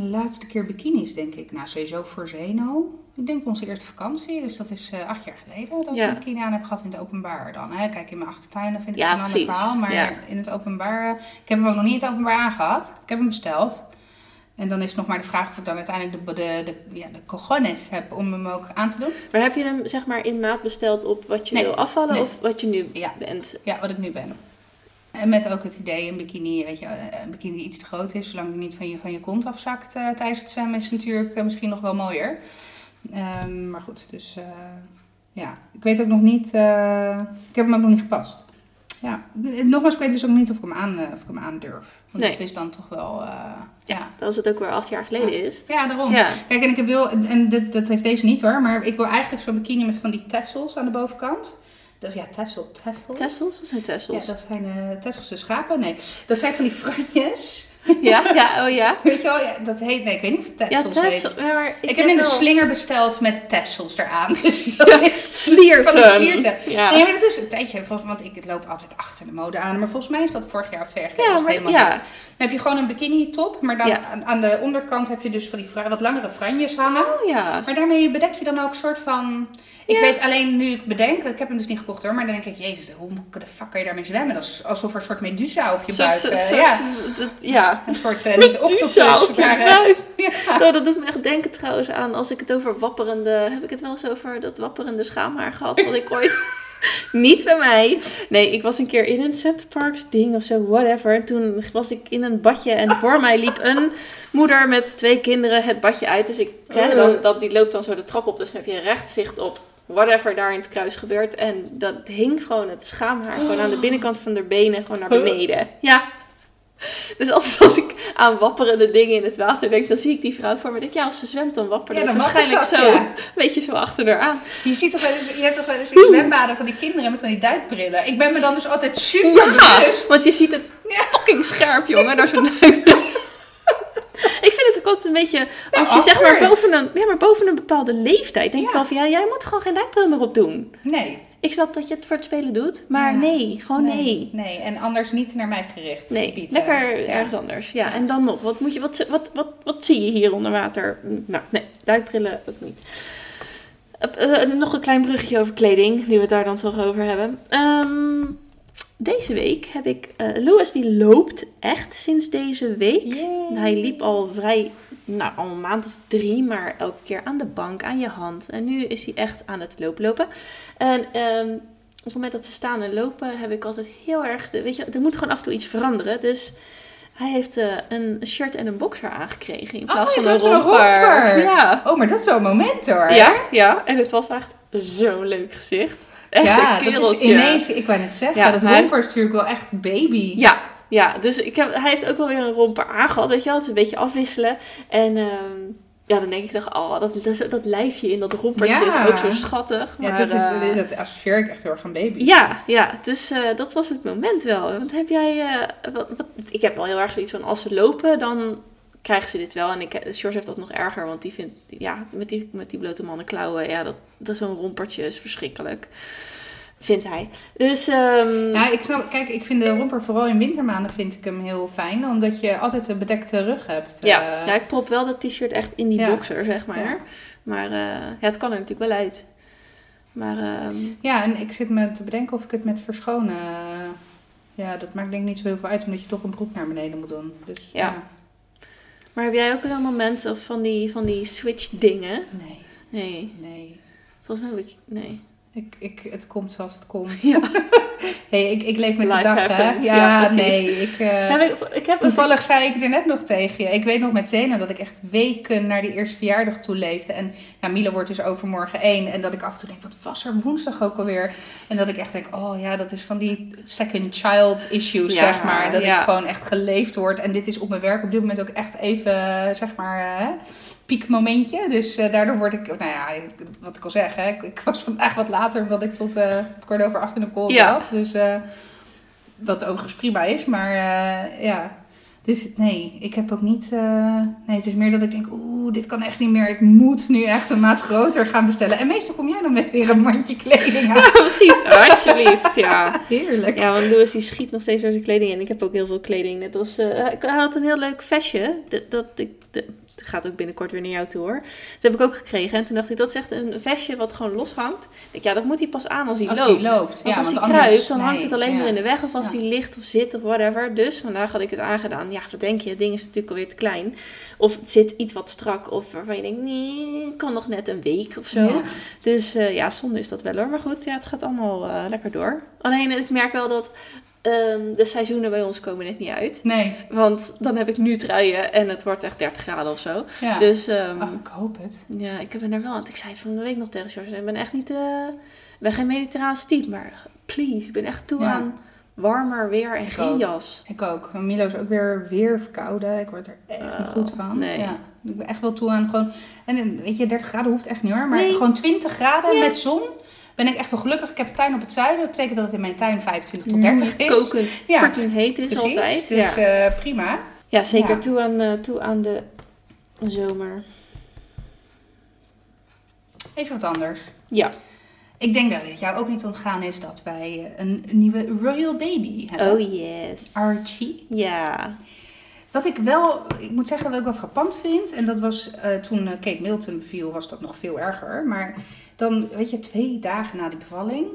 de laatste keer bikinis denk ik. Nou, sowieso voor Zeno. Ik denk onze eerste vakantie, dus dat is eh, acht jaar geleden dat Ja. ik een bikini aan heb gehad in het openbaar dan. Hè. Kijk, in mijn achtertuin dan vind ik Ja, het een ander verhaal. Maar Ja. in het openbaar, eh, ik heb hem ook nog niet in het openbaar aangehad. Ik heb hem besteld. En dan is het nog maar de vraag of ik dan uiteindelijk de, de, de, ja, de cojones heb om hem ook aan te doen. Maar heb je hem zeg maar in maat besteld op wat je Nee, wil afvallen nee. of wat je nu Ja. bent? Ja, wat ik nu ben. En met ook het idee, een bikini, weet je, eh, een bikini die iets te groot is, zolang die niet van je, van je kont afzakt eh, tijdens het zwemmen, is natuurlijk eh, misschien nog wel mooier. Ehm, maar goed, dus ja, ik weet ook nog niet, ik heb hem ook nog niet gepast. Ja, nogmaals, ik weet dus ook niet of ik hem aan, of ik hem aan durf. Want Nee. het is dan toch wel, ja. Als het ook weer acht jaar geleden is. Ja, daarom. Ja. Kijk, en ik wil, en dit, dat heeft deze niet hoor, maar ik wil eigenlijk zo'n bikini met van die tassels aan de bovenkant. Dus ja, tassel, tassels. Tessels? Wat zijn Ja, tessels? dat zijn eh Tesselse schapen. Nee, dat zijn van die franjes. Ja, ja, oh ja. Weet je wel, ja, dat heet, nee, ik weet niet of het Ja, Tessels tessels. heet. Ja, maar Ik, heb net een wel- slinger besteld met Tessels eraan. Dus dat is Slierten. van die slierten. Ja. Nee, maar dat is een tijdje, want ik loop altijd achter de mode aan. Maar volgens mij is dat vorig jaar of twee jaar geleden. Ja, maar, helemaal ja. niet. Dan heb je gewoon een bikini top, maar dan Ja. aan, aan de onderkant heb je dus van die wat langere franjes hangen. Oh ja. Maar daarmee bedek je dan ook een soort van... Ik Ja. weet alleen nu ik bedenk, ik heb hem dus niet gekocht hoor, maar dan denk ik, jezus, hoe de fuck kan je daarmee zwemmen? Dat is alsof er een soort medusa op je buik... eh, ja, dat- ja. Een soort, eh, niet octopus, maar... eh, ja. Nou, dat doet me echt denken trouwens aan als ik het over wapperende. Heb ik het wel eens over dat wapperende schaamhaar gehad? Wat ik ooit. Niet bij mij. Nee, ik was een keer in een Center Parks ding of zo, whatever. En toen was ik in een badje en voor mij liep een moeder met twee kinderen het badje uit. Dus ik zei dan, dat, die loopt dan zo de trap op, dus dan heb je recht zicht op whatever daar in het kruis gebeurt. En dat hing gewoon het schaamhaar gewoon aan de binnenkant van de benen gewoon naar beneden. Ja. Dus altijd als ik aan wapperende dingen in het water denk, dan zie ik die vrouw voor me. en denk ja, als ze zwemt, dan wappert Ja, dan waarschijnlijk dat, zo. ja. Een beetje zo achter haar aan. Je ziet toch wel eens, je hebt toch wel eens in zwembaden van die kinderen met van die duikbrillen. Ik ben me dan dus altijd super bewust. want je ziet het Ja. fucking scherp, jongen, door zo'n duik. Ik vind het ook altijd een beetje, als je zeg maar boven een, ja, maar boven een bepaalde leeftijd, denk ik Ja. wel van, ja, jij moet gewoon geen duikbril meer op doen. Nee. Ik snap dat je het voor het spelen doet, maar Ja. nee, gewoon nee. Nee, en anders niet naar mij gericht. Nee, Piet, lekker ja. ergens anders. Ja, en dan nog. Wat, moet je, wat, wat, wat, wat zie je hier onder water? Nou, nee, duikbrillen ook niet. Eh, eh, nog een klein bruggetje over kleding, nu we het daar dan toch over hebben. Ehm, deze week heb ik... eh Louis die loopt echt sinds deze week. Yay. Hij liep al vrij, nou al een maand of drie, maar elke keer aan de bank, aan je hand. En nu is hij echt aan het lopen lopen. En ehm, op het moment dat ze staan en lopen, heb ik altijd heel erg, de, weet je, er moet gewoon af en toe iets veranderen. Dus hij heeft eh, een shirt en een boxer aangekregen in plaats Oh, van een romper. romper. Ja. Oh, maar dat is zo'n moment hoor. ja, ja, en het was echt zo'n leuk gezicht. Echt ja een dat is ineens, ik wou net zeggen, Ja, dat romper is natuurlijk wel echt baby. Ja, ja dus ik heb, hij heeft ook wel weer een romper aangehad, weet je wel. Het is een beetje afwisselen. En ehm, ja, dan denk ik toch, oh, dat, dat, dat lijfje in dat rompertje Ja. is ook zo schattig. Ja, maar, dat, is, eh, dat associeer ik echt heel erg aan baby. ja, ja, dus eh, dat was het moment wel. Want heb jij, eh, wat, wat, ik heb wel heel erg zoiets van, als ze lopen, dan krijgen ze dit wel. En ik, George heeft dat nog erger, want die vindt, ja, met die, met die blote mannen klauwen, ja, dat, dat zo'n rompertje is verschrikkelijk. Vindt hij. Dus, ehm, Ja, ik snap, kijk, ik vind de romper vooral in wintermaanden vind ik hem heel fijn, omdat je altijd een bedekte rug hebt. Ja, Eh, ja, ik prop wel dat t-shirt echt in die Ja. boxer, zeg maar. Ja. Maar eh, ja, het kan er natuurlijk wel uit. Maar ehm, Ja, en ik zit me te bedenken of ik het met verschonen. eh, Ja, dat maakt denk ik niet zo heel veel uit, omdat je toch een broek naar beneden moet doen. Dus, Ja. Maar heb jij ook een moment of van die, van die switch dingen? Nee, Nee, nee. volgens mij heb ik... Nee. Ik, ik, het komt zoals het komt. Ja. hey, ik, ik leef met de dag, hè? Ja, nee. Ik, eh, ik, ik heb Toevallig zei ik er net nog tegen je. Ik weet nog met Zena dat ik echt weken naar die eerste verjaardag toe leefde. En nou, Milo wordt dus overmorgen één. En dat ik af en toe denk, wat was er woensdag ook alweer? En dat ik echt denk, oh ja, dat is van die second child issues, Ja, zeg maar. Dat ja. ik gewoon echt geleefd word. En dit is op mijn werk op dit moment ook echt even, zeg maar, eh, piekmomentje. Dus eh, daardoor word ik, nou ja, wat ik al zeg, hè, ik, ik was vandaag wat later omdat ik tot kwart over acht in de call Ja. zat. Dus eh, wat overigens prima is, maar ja. Dus nee, ik heb ook niet. nee, het is meer dat ik denk, oeh, dit kan echt niet meer. Ik moet nu echt een maat groter gaan bestellen. En meestal kom jij dan met weer een mandje kleding aan. Ja, precies. Alsjeblieft, ja. Heerlijk. Ja, want Louis die schiet nog steeds door zijn kleding in. Ik heb ook heel veel kleding. Net als, ik had een heel leuk vestje. Dat, dat, ik, gaat ook binnenkort weer naar jou toe hoor. Dat heb ik ook gekregen. En toen dacht ik, dat is echt een vestje wat gewoon loshangt. Ik ja, dat moet hij pas aan als hij Als loopt. loopt. Want ja, als hij anders- kruipt, dan hangt het alleen ja. maar in de weg. Of als hij ligt of zit of whatever. Dus vandaag had ik het aangedaan. Ja, wat denk je? Het ding is natuurlijk alweer te klein. Of het zit iets wat strak. Of waarvan je denkt, nee, kan nog net een week of zo. Dus eh, ja, zonde is dat wel hoor. Maar goed, ja, het gaat allemaal eh, lekker door. Alleen ik merk wel dat ehm, de seizoenen bij ons komen net niet uit. Nee. Want dan heb ik nu truien en het wordt echt 30 graden of zo. Ja. Dus Oh, ik hoop het. ja, ik ben er wel aan. Ik zei het van de week nog tegen George. Ik ben echt niet, eh, ik ben geen mediterraans type. Maar please, ik ben echt toe Ja. aan warmer weer en Ik geen ook. jas. Ik ook. Milo is ook weer, weer verkouden. Ik word er echt niet Oh, goed van. nee. Ja. Ik ben echt wel toe aan gewoon... En weet je, 30 graden hoeft echt niet hoor. Maar Nee. gewoon 20 graden met zon ben ik echt wel gelukkig. Ik heb een tuin op het zuiden. Dat betekent dat het in mijn tuin 25 tot 30 is. Kokend, Ja. freaking heet is Precies. altijd. Dus ja. eh, prima. ja, zeker ja. Toe, aan, eh, toe aan de zomer. Even wat anders. Ja. Ik denk dat het jou ook niet ontgaan is dat wij eh, een nieuwe Royal Baby hebben. Oh yes. Archie. Ja. Wat ik wel, ik moet zeggen, wat ik wel frappant vind, en dat was toen Kate Middleton beviel, was dat nog veel erger. Maar dan, weet je, twee dagen na die bevalling,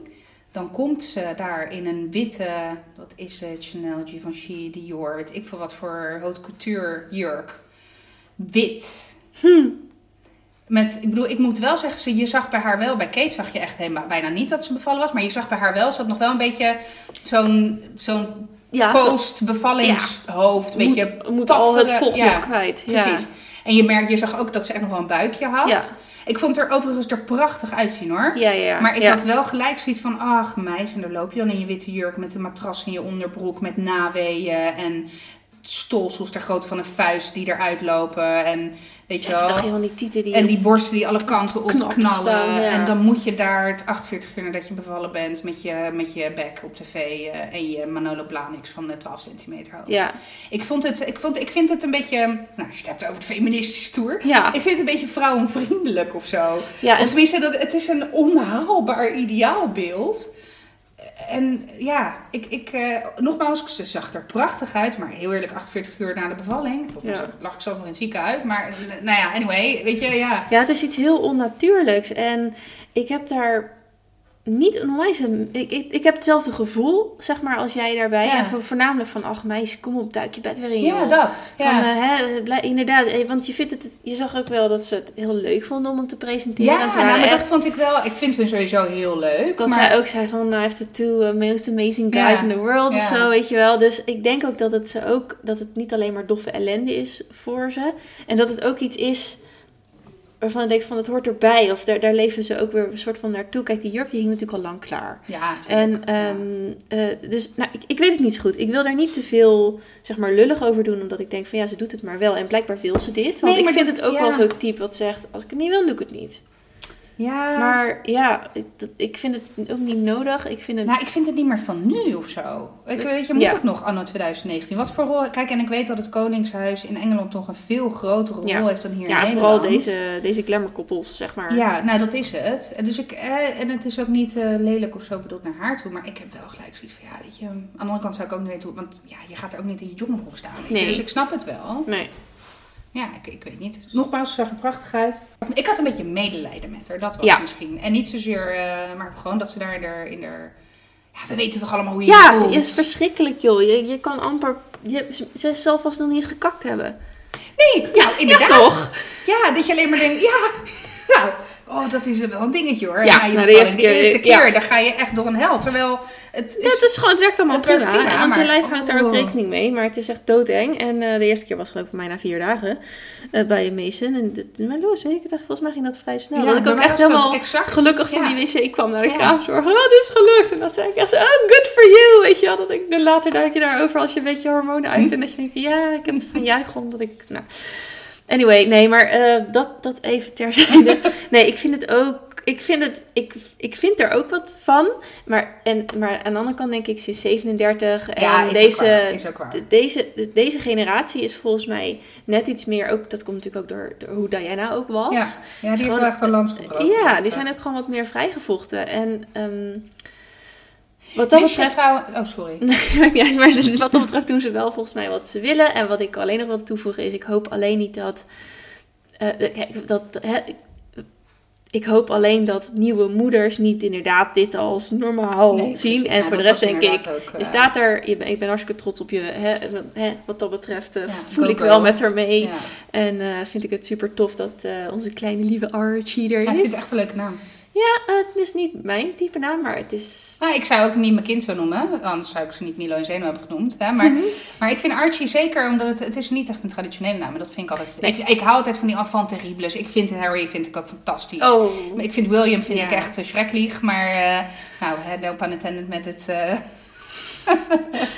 dan komt ze daar in een witte, wat is het, Chanel, Givenchy, Dior, weet ik veel wat voor haute couture jurk. Wit. Hm. Met, ik bedoel, ik moet wel zeggen, ze- je zag bij haar wel, bij Kate zag je echt helemaal bijna niet dat ze bevallen was, maar je zag bij haar wel, ze had nog wel een beetje zo'n zo'n Ja, post-bevallingshoofd, een beetje moet, al het vocht ja, nog kwijt. Ja. Precies. En je, merkt, je zag ook dat ze echt nog wel een buikje had. Ik vond er overigens er prachtig uitzien hoor. Ja, ja. Maar ik ja. had wel gelijk zoiets van, ach meis, en dan loop je dan in je witte jurk met een matras in je onderbroek, met naweeën en stolsels ter grootte van een vuist die eruit lopen. En weet je wel. je die tieten die... En die borsten die alle kanten op knallen. staan, ja. En dan moet je daar 48 uur nadat je bevallen bent met je, met je bek op tv eh, en je Manolo Blahniks van de 12 centimeter hoog. Ja. Ik, vond het, ik, vond, ik vind het een beetje, nou als je het hebt over de feministische toer. Ja. Ik vind het een beetje vrouwenvriendelijk of zo. Ja, Of en tenminste, dat, het is een onhaalbaar ideaalbeeld. En ja, ik, ik, eh, nogmaals, ze zag er prachtig uit. Maar heel eerlijk, 48 uur na de bevalling. Volgens mij Ja. lag ik zelfs nog in het ziekenhuis. Maar eh, nou ja, anyway, weet je, ja. Ja, het is iets heel onnatuurlijks. En ik heb daar niet een Ik, ik, ik heb hetzelfde gevoel, zeg maar, als jij daarbij. Ja. En vo- voornamelijk van, ach meisje, kom op, duik je bed weer in, Ja, joh. dat. Van, Ja. eh, hè, inderdaad, eh, want je, vindt het, je zag ook wel dat ze het heel leuk vonden om hem te presenteren. Ja, nou, dat vond ik wel. Ik vind hun sowieso heel leuk. Dat maar zij ook zei van, nou, hij heeft de two uh, most amazing guys Ja, in the world of zo, weet je wel. Dus ik denk ook dat het, ze ook, dat het niet alleen maar doffe ellende is voor ze. En dat het ook iets is waarvan ik denk van, het hoort erbij. Of daar, daar leven ze ook weer een soort van naartoe. Kijk, die jurk die hing natuurlijk al lang klaar. Ja. En ehm, eh, dus, nou, ik, ik weet het niet zo goed. Ik wil daar niet te veel, zeg maar, lullig over doen. Omdat ik denk van, ja, ze doet het maar wel. En blijkbaar wil ze dit. Want Nee, ik vind het ook ja. wel zo'n type wat zegt, als ik het niet wil, doe ik het niet. Ja. Maar ja, ik, ik vind het ook niet nodig. Ik vind het... Nou, ik vind het niet meer van nu of zo. Ik weet je, moet Ja. het nog anno 2019? Wat voor rol... Kijk, en ik weet dat het Koningshuis in Engeland nog een veel grotere rol Ja. heeft dan hier ja, in vooral Nederland. deze, deze glamourkoppels, zeg maar. Ja, nou dat is het. En Dus ik, eh, en het is ook niet eh, lelijk of zo bedoeld naar haar toe. Maar ik heb wel gelijk zoiets van, ja, weet je... Aan de andere kant zou ik ook niet weten hoe... Want ja, je gaat er ook niet in je joggingbroek staan. Nee. Dus ik snap het wel. Nee. Ja, ik, ik weet niet. Nogmaals, ze zag er prachtig uit. Ik had een beetje medelijden met haar, dat was Ja. misschien. En niet zozeer, eh, maar gewoon dat ze daar in. In ja, we weten toch allemaal hoe je Ja, voelt. het is verschrikkelijk, joh. Je, je kan amper... Je, ze zal vast nog niet eens gekakt hebben. Nee, nou inderdaad. Ja, toch? Ja, dat je alleen maar denkt, ja, nou, oh, dat is wel een dingetje hoor. Ja, nou, de eerste de keer, eerste ja. keer, daar ga je echt door een hel. Terwijl het is... is gewoon, het werkt allemaal Het prima. prima, want je lijf houdt daar ook oh. rekening mee. Maar het is echt doodeng. En eh, de eerste keer was geloof ik bij mij na vier dagen eh, bij een Mason. En de, maar ik het echt, volgens mij ging dat vrij snel. Ja, dat ik ook echt helemaal exact, gelukkig van die wc kwam naar de Ja. kraamzorg. Oh, het is gelukt. En dat zei ik echt oh, good for you. Weet je wel, dat ik dan later duik je daarover als je een beetje hormonen Hm? uitvindt. Dat je denkt, ja, ik heb staan juichen omdat ik, nou... Anyway, nee, maar eh, dat, dat even terzijde. nee, ik vind het ook. Ik vind, het, ik, ik vind er ook wat van. Maar, en, maar aan de andere kant denk ik, ze is 37. En Ja, is ook deze, waar, is ook waar. de- deze, de- deze generatie is volgens mij net iets meer. Ook, dat komt natuurlijk ook door, door hoe Diana ook was. Ja, ja die heeft gewoon- echt een gebroken. Ja, die zijn ook gewoon wat meer vrijgevochten. En ehm, wat dat betreft. trouwens... Oh, sorry. Nee, maar wat dat betreft doen ze wel volgens mij wat ze willen. En wat ik alleen nog wil toevoegen is, ik hoop alleen niet dat... eh, kijk, dat hè, ik- hoop alleen dat nieuwe moeders niet inderdaad dit als normaal Nee, zien. precies. En Ja, voor de rest denk ik, ook, je eh, staat er, je ben, ik ben hartstikke trots op je. Hè, hè, wat dat betreft eh, Ja, voel ik wel met haar mee. Ja. En eh, vind ik het super tof dat eh, onze kleine lieve Archie er is. vind het echt een leuke naam. Ja, eh, het is niet mijn type naam, maar het is... Nou, ik zou ook niet mijn kind zo noemen. Anders zou ik ze niet Milo en Zeno hebben genoemd. Hè? Maar, Mhm. maar ik vind Archie zeker, omdat het, het is niet echt een traditionele naam. En dat vind ik altijd... Nee. Ik, ik hou altijd van die enfant terribles. Ik vind Harry vind ik ook fantastisch. Oh, Maar Ik vind William vind Ja. ik echt uh, schrecklich. Maar eh nou, no pun intended met het... eh,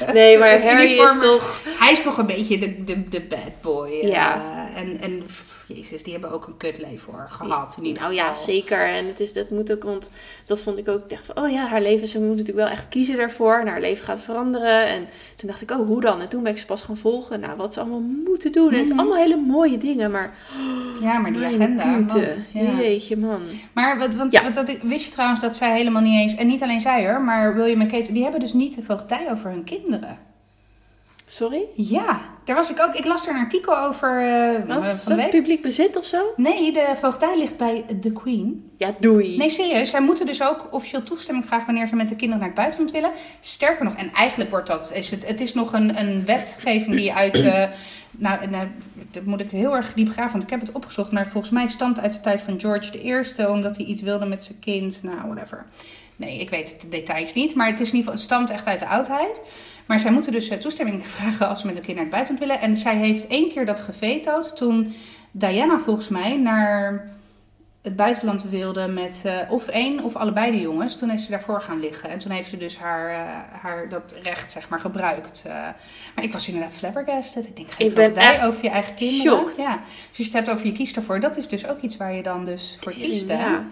nee, maar Harry is toch... Hij is toch een beetje de, de, de bad boy. eh, Ja. en, en jezus, die hebben ook een kutleven hoor, gehad. In ieder Nou ja, zeker. En het is, dat moet ook, want dat vond ik ook. Ik dacht van, oh ja, haar leven, ze moet natuurlijk wel echt kiezen daarvoor. En haar leven gaat veranderen. En toen dacht ik, oh, hoe dan? En toen ben ik ze pas gaan volgen. Nou, wat ze allemaal moeten doen. En het Mhm. allemaal hele mooie dingen, maar. Ja, maar die agenda. Man, ja. Jeetje, man. Maar wat, want, Ja. wat, dat, wist je trouwens dat zij helemaal niet eens, en niet alleen zij hoor, maar William en Kate, die hebben dus niet de voogdij over hun kinderen. Sorry? Ja, daar was ik ook. Ik las er een artikel over eh, Wat? Is van de dat publiek bezit of zo? Nee, de voogdij ligt bij de Queen. Ja, doei. Nee, serieus. Zij moeten dus ook officieel toestemming vragen wanneer ze met de kinderen naar het buitenland willen. Sterker nog, en eigenlijk wordt dat, is het, het is nog een, een wetgeving die uit, eh, nou, nou, dat moet ik heel erg diep graven, want ik heb het opgezocht, maar volgens mij stamt uit de tijd van George I, omdat hij iets wilde met zijn kind, nou, whatever. Nee, ik weet de details niet, maar het, is in ieder geval, het stamt echt uit de oudheid. Maar zij moeten dus eh, toestemming vragen als ze met hun kind naar het buitenland willen. En zij heeft één keer dat gevetood toen Diana volgens mij naar het buitenland wilde met eh, of één of allebei de jongens. Toen is ze daarvoor gaan liggen. En toen heeft ze dus haar, eh, haar dat recht zeg maar gebruikt. Maar ik was inderdaad flabbergasted. Ik denk, geen Ik ben over je eigen kinderen. shocked. Ja. Dus als je het hebt over je kiest ervoor. Dat is dus ook iets waar je dan dus voor kiest. Hè? ja.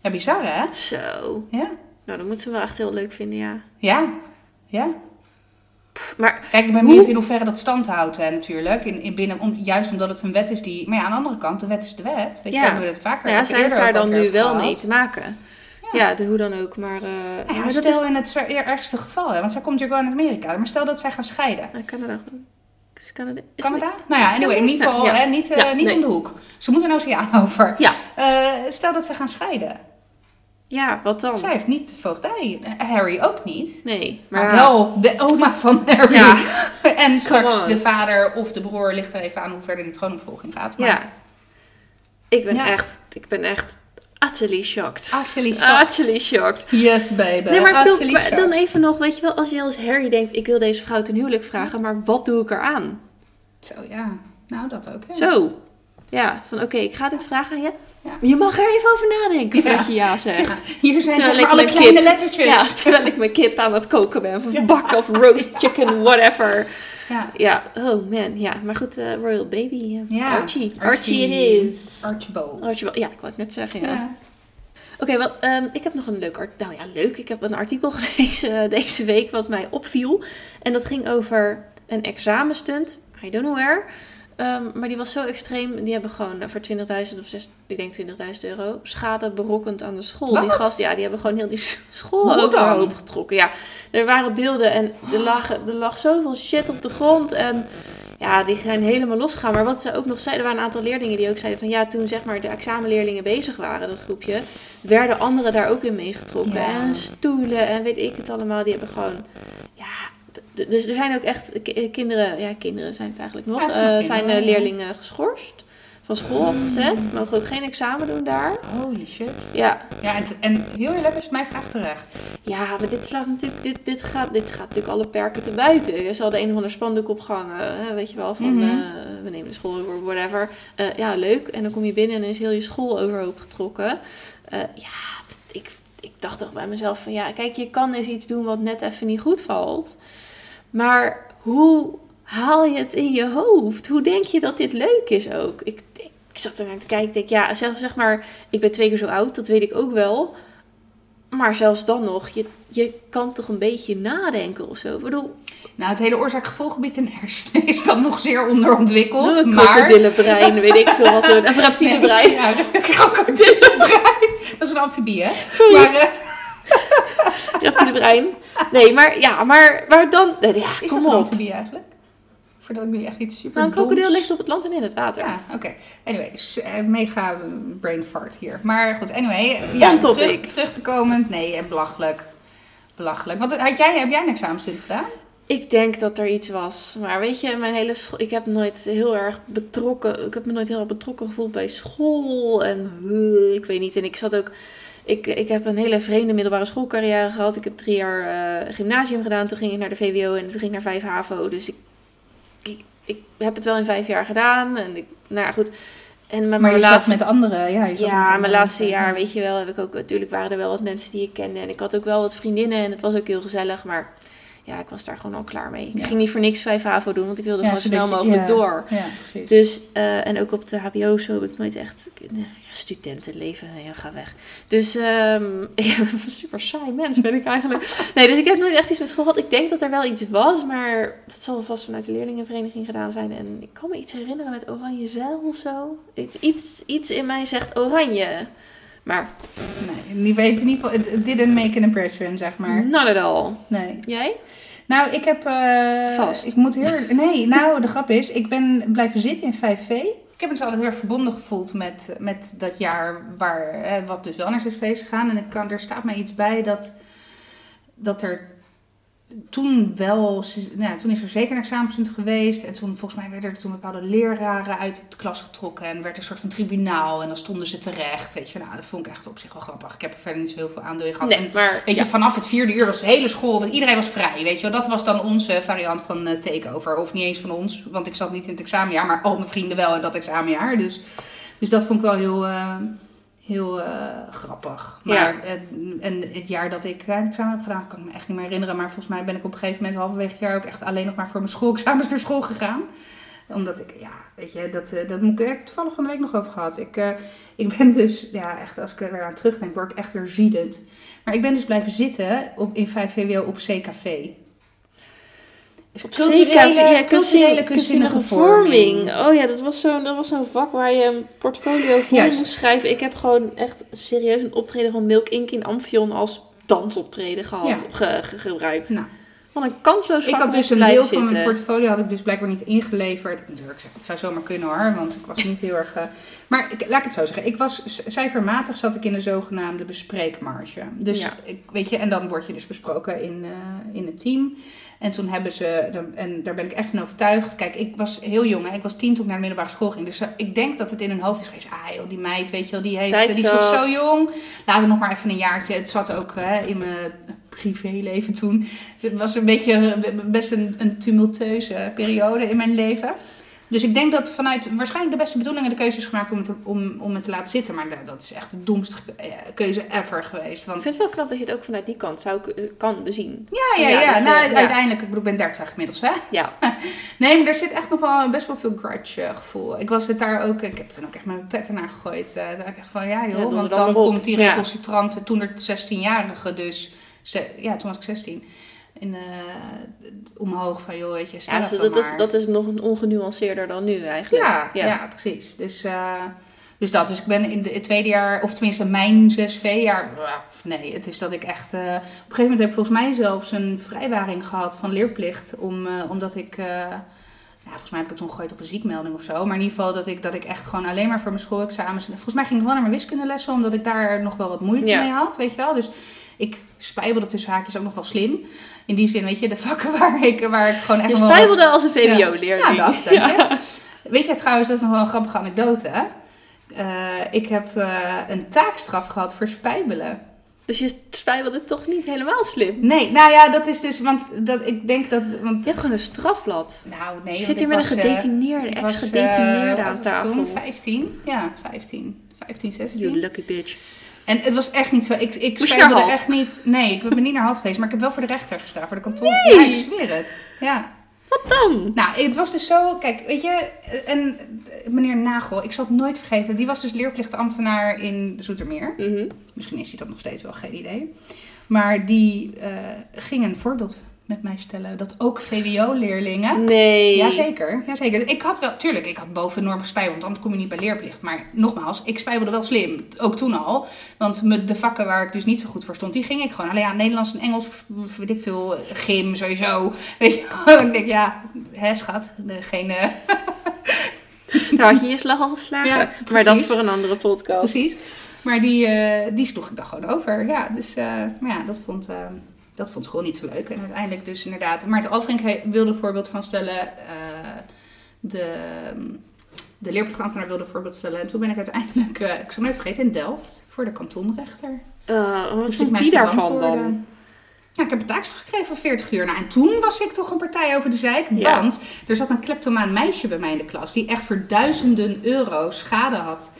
Ja. bizar hè? Zo. Ja. Nou, dat moet ze wel echt heel leuk vinden, ja. Ja. Ja. Pff, Maar Kijk, ik ben benieuwd in hoeverre dat stand houdt hè, natuurlijk. In, in binnen, om, juist omdat het een wet is die... Maar ja, aan de andere kant, de wet is de wet. Weet je, Ja. we hebben het vaker nou ja, zij heeft daar dan nu wel gehad. mee te maken. Ja. Ja, de, hoe dan ook. Maar, eh Nou ja, maar dat stel is... in het ergste geval, hè, want zij komt natuurlijk wel in Amerika. Maar stel dat zij gaan scheiden. Canada. Is Canada? Is Canada? het- Nou ja, anyway, in ieder geval niet, eh, niet nee. om de hoek. Ze moeten een oceaan over. Ja. Eh, stel dat ze gaan scheiden. Ja, wat dan? Zij heeft niet voogdij. Harry ook niet. Nee, Maar, maar, wel de oma van Harry. Ja. en straks de vader of de broer ligt er even aan hoe verder die troonopvolging gaat. Maar Ja. Ik ben Ja. echt, ik ben echt utterly shocked. Actually shocked. Utterly shocked. Yes, baby. Nee, maar bedoel, Utterly dan even nog, weet je wel, als je als Harry denkt, ik wil deze vrouw ten huwelijk vragen, maar wat doe ik eraan? Zo, ja. Nou, dat ook. hè. Zo. Ja, van oké, ik ga dit vragen aan je. Je mag er even over nadenken voordat je ja zegt. Hier zijn Terwijl zeg maar ik alle kleine kip- lettertjes. Terwijl ik mijn kip aan het koken ben. Of bakken of roast chicken, whatever. Ja. Ja, oh man. Ja, maar goed, eh, Royal Baby. eh, Ja, Archie. Archie it is. Archibald. Archie, ja, ik wou het net zeggen, ja. Ja. Oké, wel, ehm, ik heb nog een leuk artikel. Nou ja, leuk. Ik heb een artikel gelezen eh, deze week wat mij opviel. En dat ging over een examenstunt. I don't know where. Ehm, maar die was zo extreem. Die hebben gewoon eh, voor 20.000 of 6, ik denk 20.000 euro schade berokkend aan de school. Wat? Die gast, ja, die hebben gewoon heel die school Hoe overhoop dan? getrokken. Ja, er waren beelden en er, lagen, er lag zoveel shit op de grond. En ja, die zijn helemaal losgegaan. Maar wat ze ook nog zeiden, er waren een aantal leerlingen die ook zeiden van ja, toen zeg maar de examenleerlingen bezig waren, dat groepje, werden anderen daar ook in meegetrokken. Ja. En stoelen en weet ik het allemaal. Die hebben gewoon, dus er zijn ook echt ki- kinderen, ja, kinderen zijn het eigenlijk nog, Ja, het eh, zijn kinderen, eh, ja. leerlingen geschorst, van school afgezet, mogen ook geen examen doen daar. Holy shit. Ja, Ja, en, en heel eerlijk is mijn vraag terecht. ja maar dit slaat natuurlijk, dit, dit, gaat, dit gaat natuurlijk alle perken te buiten. Ze hadden een of ander spandoek opgehangen, hè, weet je wel, van Mhm. eh, we nemen de school over, whatever. Eh, ja, leuk. En dan kom je binnen en dan is heel je school overhoop getrokken. Eh, ja, ik, ik dacht toch bij mezelf van, ja, kijk, je kan eens iets doen wat net even niet goed valt. Maar hoe haal je het in je hoofd? Hoe denk je dat dit leuk is ook? Ik, ik, zat er naar te kijken. Ik denk, ja, zelf zeg maar, ik ben twee keer zo oud, dat weet ik ook wel. Maar zelfs dan nog, je, je kan toch een beetje nadenken of zo. Ik bedoel, Nou, het hele oorzaak-gevolggebied in de hersenen is dan nog zeer onderontwikkeld. een maar... krokodillenbrein, weet ik veel wat. Een reptielenbrein. Ja, krokodillenbrein. Dat is een amfibie, hè? Sorry, Maar, eh, reptielenbrein. Nee, maar ja, maar, maar dan... Ja, is kom dat een op. amfibie eigenlijk? Voordat ik nu echt iets super Nou, een krokodil ligt op het land en in het water. Ja, oké. Anyway, eh, mega brain fart hier. Maar goed, anyway. Ja, On terug, terug te komen. Nee, eh, belachelijk. Belachelijk. Wat had jij, heb jij een examenstint gedaan? Ik denk dat er iets was. Maar weet je, mijn hele school... Ik heb nooit heel erg betrokken... Ik heb me nooit heel erg betrokken gevoeld bij school. En eh, ik weet niet. En ik zat ook... Ik, ik heb een hele vreemde middelbare schoolcarrière gehad. Ik heb drie jaar eh, gymnasium gedaan. Toen ging ik naar de VWO en toen ging ik naar 5 HAVO. Dus ik, ik, ik heb het wel in vijf jaar gedaan. En ik, nou ja, goed. En Maar je laatste... zat met andere... Ja, je zat Ja, mijn laatste jaar, weet je wel, heb ik ook... Natuurlijk waren er wel wat mensen die ik kende. En ik had ook wel wat vriendinnen en het was ook heel gezellig. Maar ja, ik was daar gewoon al klaar mee. Ik Ja. ging niet voor niks 5 HAVO doen, want ik wilde Ja, gewoon zodat snel mogelijk ja. door. Ja, precies. Dus, eh, en ook op de HBO zo heb ik nooit echt... nee, ja, studentenleven, nee, ga weg. Dus, een super saai mens ben ik eigenlijk. Nee, dus ik heb nooit echt iets met school gehad. Ik denk dat er wel iets was, maar dat zal vast vanuit de leerlingenvereniging gedaan zijn. En ik kan me iets herinneren met oranje zeil of zo. Iets, iets, iets in mij zegt oranje. Maar, Nee, heeft in ieder geval... Het it didn't make an impression, zeg maar. not at all. Nee. Jij? Nou, ik heb... eh, Vast. Ik moet heel... Nee, nou, de grap is, ik ben blijven zitten in 5V. Ik heb me dus altijd heel erg verbonden gevoeld met, met dat jaar waar, eh, wat dus wel naar is feest gegaan. En ik kan, er staat mij iets bij dat, dat er toen wel, nou, toen is er zeker een examenpunt geweest. En toen volgens mij werden er toen bepaalde leraren uit de klas getrokken. En werd er een soort van tribunaal. En dan stonden ze terecht. Weet je, nou, dat vond ik echt op zich wel grappig. Ik heb er verder niet zo heel veel aandeel in gehad. Nee, maar... Weet je, vanaf het vierde uur was de hele school, want iedereen was vrij. Weet je wel, dat was dan onze variant van eh, takeover. Of niet eens van ons, want ik zat niet in het examenjaar, maar al mijn vrienden wel in dat examenjaar. Dus, dus dat vond ik wel heel, eh, heel eh, grappig. Maar eh, en het jaar dat ik het examen heb gedaan, kan ik me echt niet meer herinneren. Maar volgens mij ben ik op een gegeven moment halverwege het jaar ook echt alleen nog maar voor mijn schoolexamens naar school gegaan omdat ik, ja, weet je, dat, eh, dat moet ik er toevallig van de week nog over gehad. Ik, eh, ik ben dus, ja, echt, als ik er weer aan terugdenk, word ik echt weer ziedend. Maar ik ben dus blijven zitten op, in 5 VWO op CKV. Op Culturele- CKV, ja, culturele kunstzinnige vorming. Oh ja, dat was zo'n dat was zo'n vak waar je een portfolio voor Juist. moest schrijven. Ik heb gewoon echt serieus een optreden van Milk Inc. in Amphion als dansoptreden gehad, Ja. ge- ge- gebruikt. Nou, Wat een kansloos ik had dus een deel van mijn portfolio had ik dus blijkbaar niet ingeleverd. Natuurlijk, het zou zomaar kunnen hoor, want ik was niet heel erg... eh, Maar ik, laat ik het zo zeggen, ik was cijfermatig zat ik in de zogenaamde bespreekmarge. Dus, Ja. ik, weet je, en dan word je dus besproken in, eh, in het team. En toen hebben ze, en daar ben ik echt van overtuigd. Kijk, ik was heel jong, hè. ik was tien toen ik naar de middelbare school ging. Dus eh, ik denk dat het in hun hoofd is geweest. Ah joh, die meid, weet je wel, die, heeft, Tijd die is toch zo jong. Laten we nog maar even een jaartje. Het zat ook hè, in mijn privéleven toen. Het was een beetje eh, best een, een tumultueuze periode in mijn leven. Dus ik denk dat vanuit waarschijnlijk de beste bedoelingen de keuze is gemaakt om het, om, om het te laten zitten. Maar dat is echt de domste eh, keuze ever geweest. Ik Want vind het wel knap dat je het ook vanuit die kant zou k- kan bezien. ja, ja, Ja, ja. dus, nou, eh, ja. uiteindelijk, ik bedoel, ik ben 30 inmiddels, hè? Ja, Nee, maar er zit echt nog wel best wel veel grudge eh, gevoel. Ik was het daar ook, ik heb toen ook echt mijn pet ernaar gegooid. Eh daar dacht ik echt van, ja joh, Ja, want dan komt die recalcitrante, toen er 16-jarige dus, ja, toen was ik 16. In, eh, omhoog van, joh, weet je, ja het dus dat, dat, dat is nog een ongenuanceerder dan nu eigenlijk. Ja, ja. precies. Dus, eh, dus dat. Dus ik ben in de- het tweede jaar, of tenminste mijn 6V-jaar. Nee, het is dat ik echt. eh, op een gegeven moment heb ik volgens mij zelfs een vrijwaring gehad van leerplicht. Om, omdat ik. Ja, volgens mij heb ik het toen gegooid op een ziekmelding of zo. Maar in ieder geval dat ik, dat ik echt gewoon alleen maar voor mijn schoolexamens... Volgens mij ging ik nog wel naar mijn wiskundelessen, omdat ik daar nog wel wat moeite Ja. mee had, weet je wel. Dus ik spijbelde tussen haakjes ook nog wel slim. In die zin, weet je, de vakken waar ik, waar ik gewoon echt Je wat- spijbelde als een VWO-leerling. ja, dat denk je. Weet je trouwens, dat is nog wel een grappige anekdote. hè? Eh, ik heb eh, een taakstraf gehad voor spijbelen. Dus je spijbelde toch niet helemaal slim. Nee, nou ja, dat is dus, want dat, ik denk dat, want, Je hebt gewoon een strafblad. nou nee, Je zit hier met een was, eh, gedetineerde, ex-gedetineerde wat aan tafel. toen? 15? Ja, 15. 15, 16. You lucky bitch. En het was echt niet zo. Ik, ik spijbelde echt niet. Nee, ik ben niet naar Halt geweest, maar ik heb wel voor de rechter gestaan, voor de kanton. Ja, ik zweer het. Ja. Wat dan? Nou, het was dus zo, kijk, weet je, en meneer Nagel, ik zal het nooit vergeten, die was dus leerplichtambtenaar in Zoetermeer. Mhm. Misschien is hij dat nog steeds wel, geen idee. Maar die eh, ging een voorbeeld met mij stellen, dat ook VWO-leerlingen... Nee. Jazeker, jazeker. Ik had wel, tuurlijk, ik had boven norm gespijbeld, want anders kom je niet bij leerplicht. Maar nogmaals, ik spijbelde wel slim, ook toen al. Want me- de vakken waar ik dus niet zo goed voor stond, die ging ik gewoon. Alleen ja, Nederlands en Engels, weet ik veel, gym sowieso. Weet je ik denk, ja, hè schat, degene... Daar had je je slag al geslagen. Ja, maar dat precies. voor een andere podcast. Precies. Maar die, eh, die sloeg ik dan gewoon over. Ja, dus eh, maar ja, dat vond, dat vond school niet zo leuk. En uiteindelijk dus inderdaad... Maarten Alfrink wilde een voorbeeld van stellen. eh, de, de leerplichtambtenaar wilde een voorbeeld stellen. En toen ben ik uiteindelijk, eh, ik zal nooit vergeten, in Delft voor de kantonrechter. Eh, wat Moest ik vond die daarvan dan? Ja, ik heb een taakstraf gekregen van 40 uur. Nou, en toen was ik toch een partij over de zeik. Ja. Want er zat een kleptomaan meisje bij mij in de klas. Die echt voor duizenden euro schade had.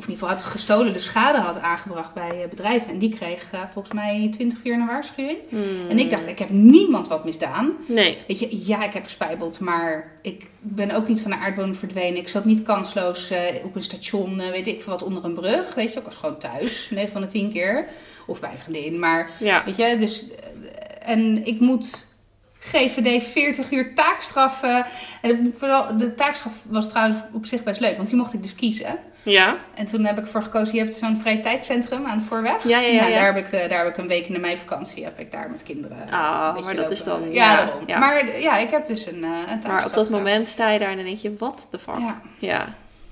Of in ieder geval had gestolen, de schade had aangebracht bij eh, bedrijven. En die kreeg eh, volgens mij 20 uur een waarschuwing. Hmm. En ik dacht, ik heb niemand wat misdaan. Nee. Weet je, ja, ik heb gespijbeld, maar ik ben ook niet van de aardbodem verdwenen. Ik zat niet kansloos eh, op een station, weet ik veel wat, onder een brug. Weet je, ik was gewoon thuis, 9 van de 10 keer. Of bij een vriendin, maar Ja. weet je, dus... En ik moet GVD 40 uur taakstraf. eh, en vooral, de taakstraf was trouwens op zich best leuk, want die mocht ik dus kiezen. Ja. En toen heb ik voor gekozen, je hebt zo'n vrije tijdscentrum aan de voorweg. Ja, ja, ja, Nou, ja. daar, heb ik daar heb ik een week in de meivakantie heb ik daar met kinderen. Ah, maar dat lopen. is dan- Ja, daarom. Maar ja, ik heb dus een, eh een Maar op dat gedaan. moment sta je daar en dan denk je, wat de fuck? Ja, Ja.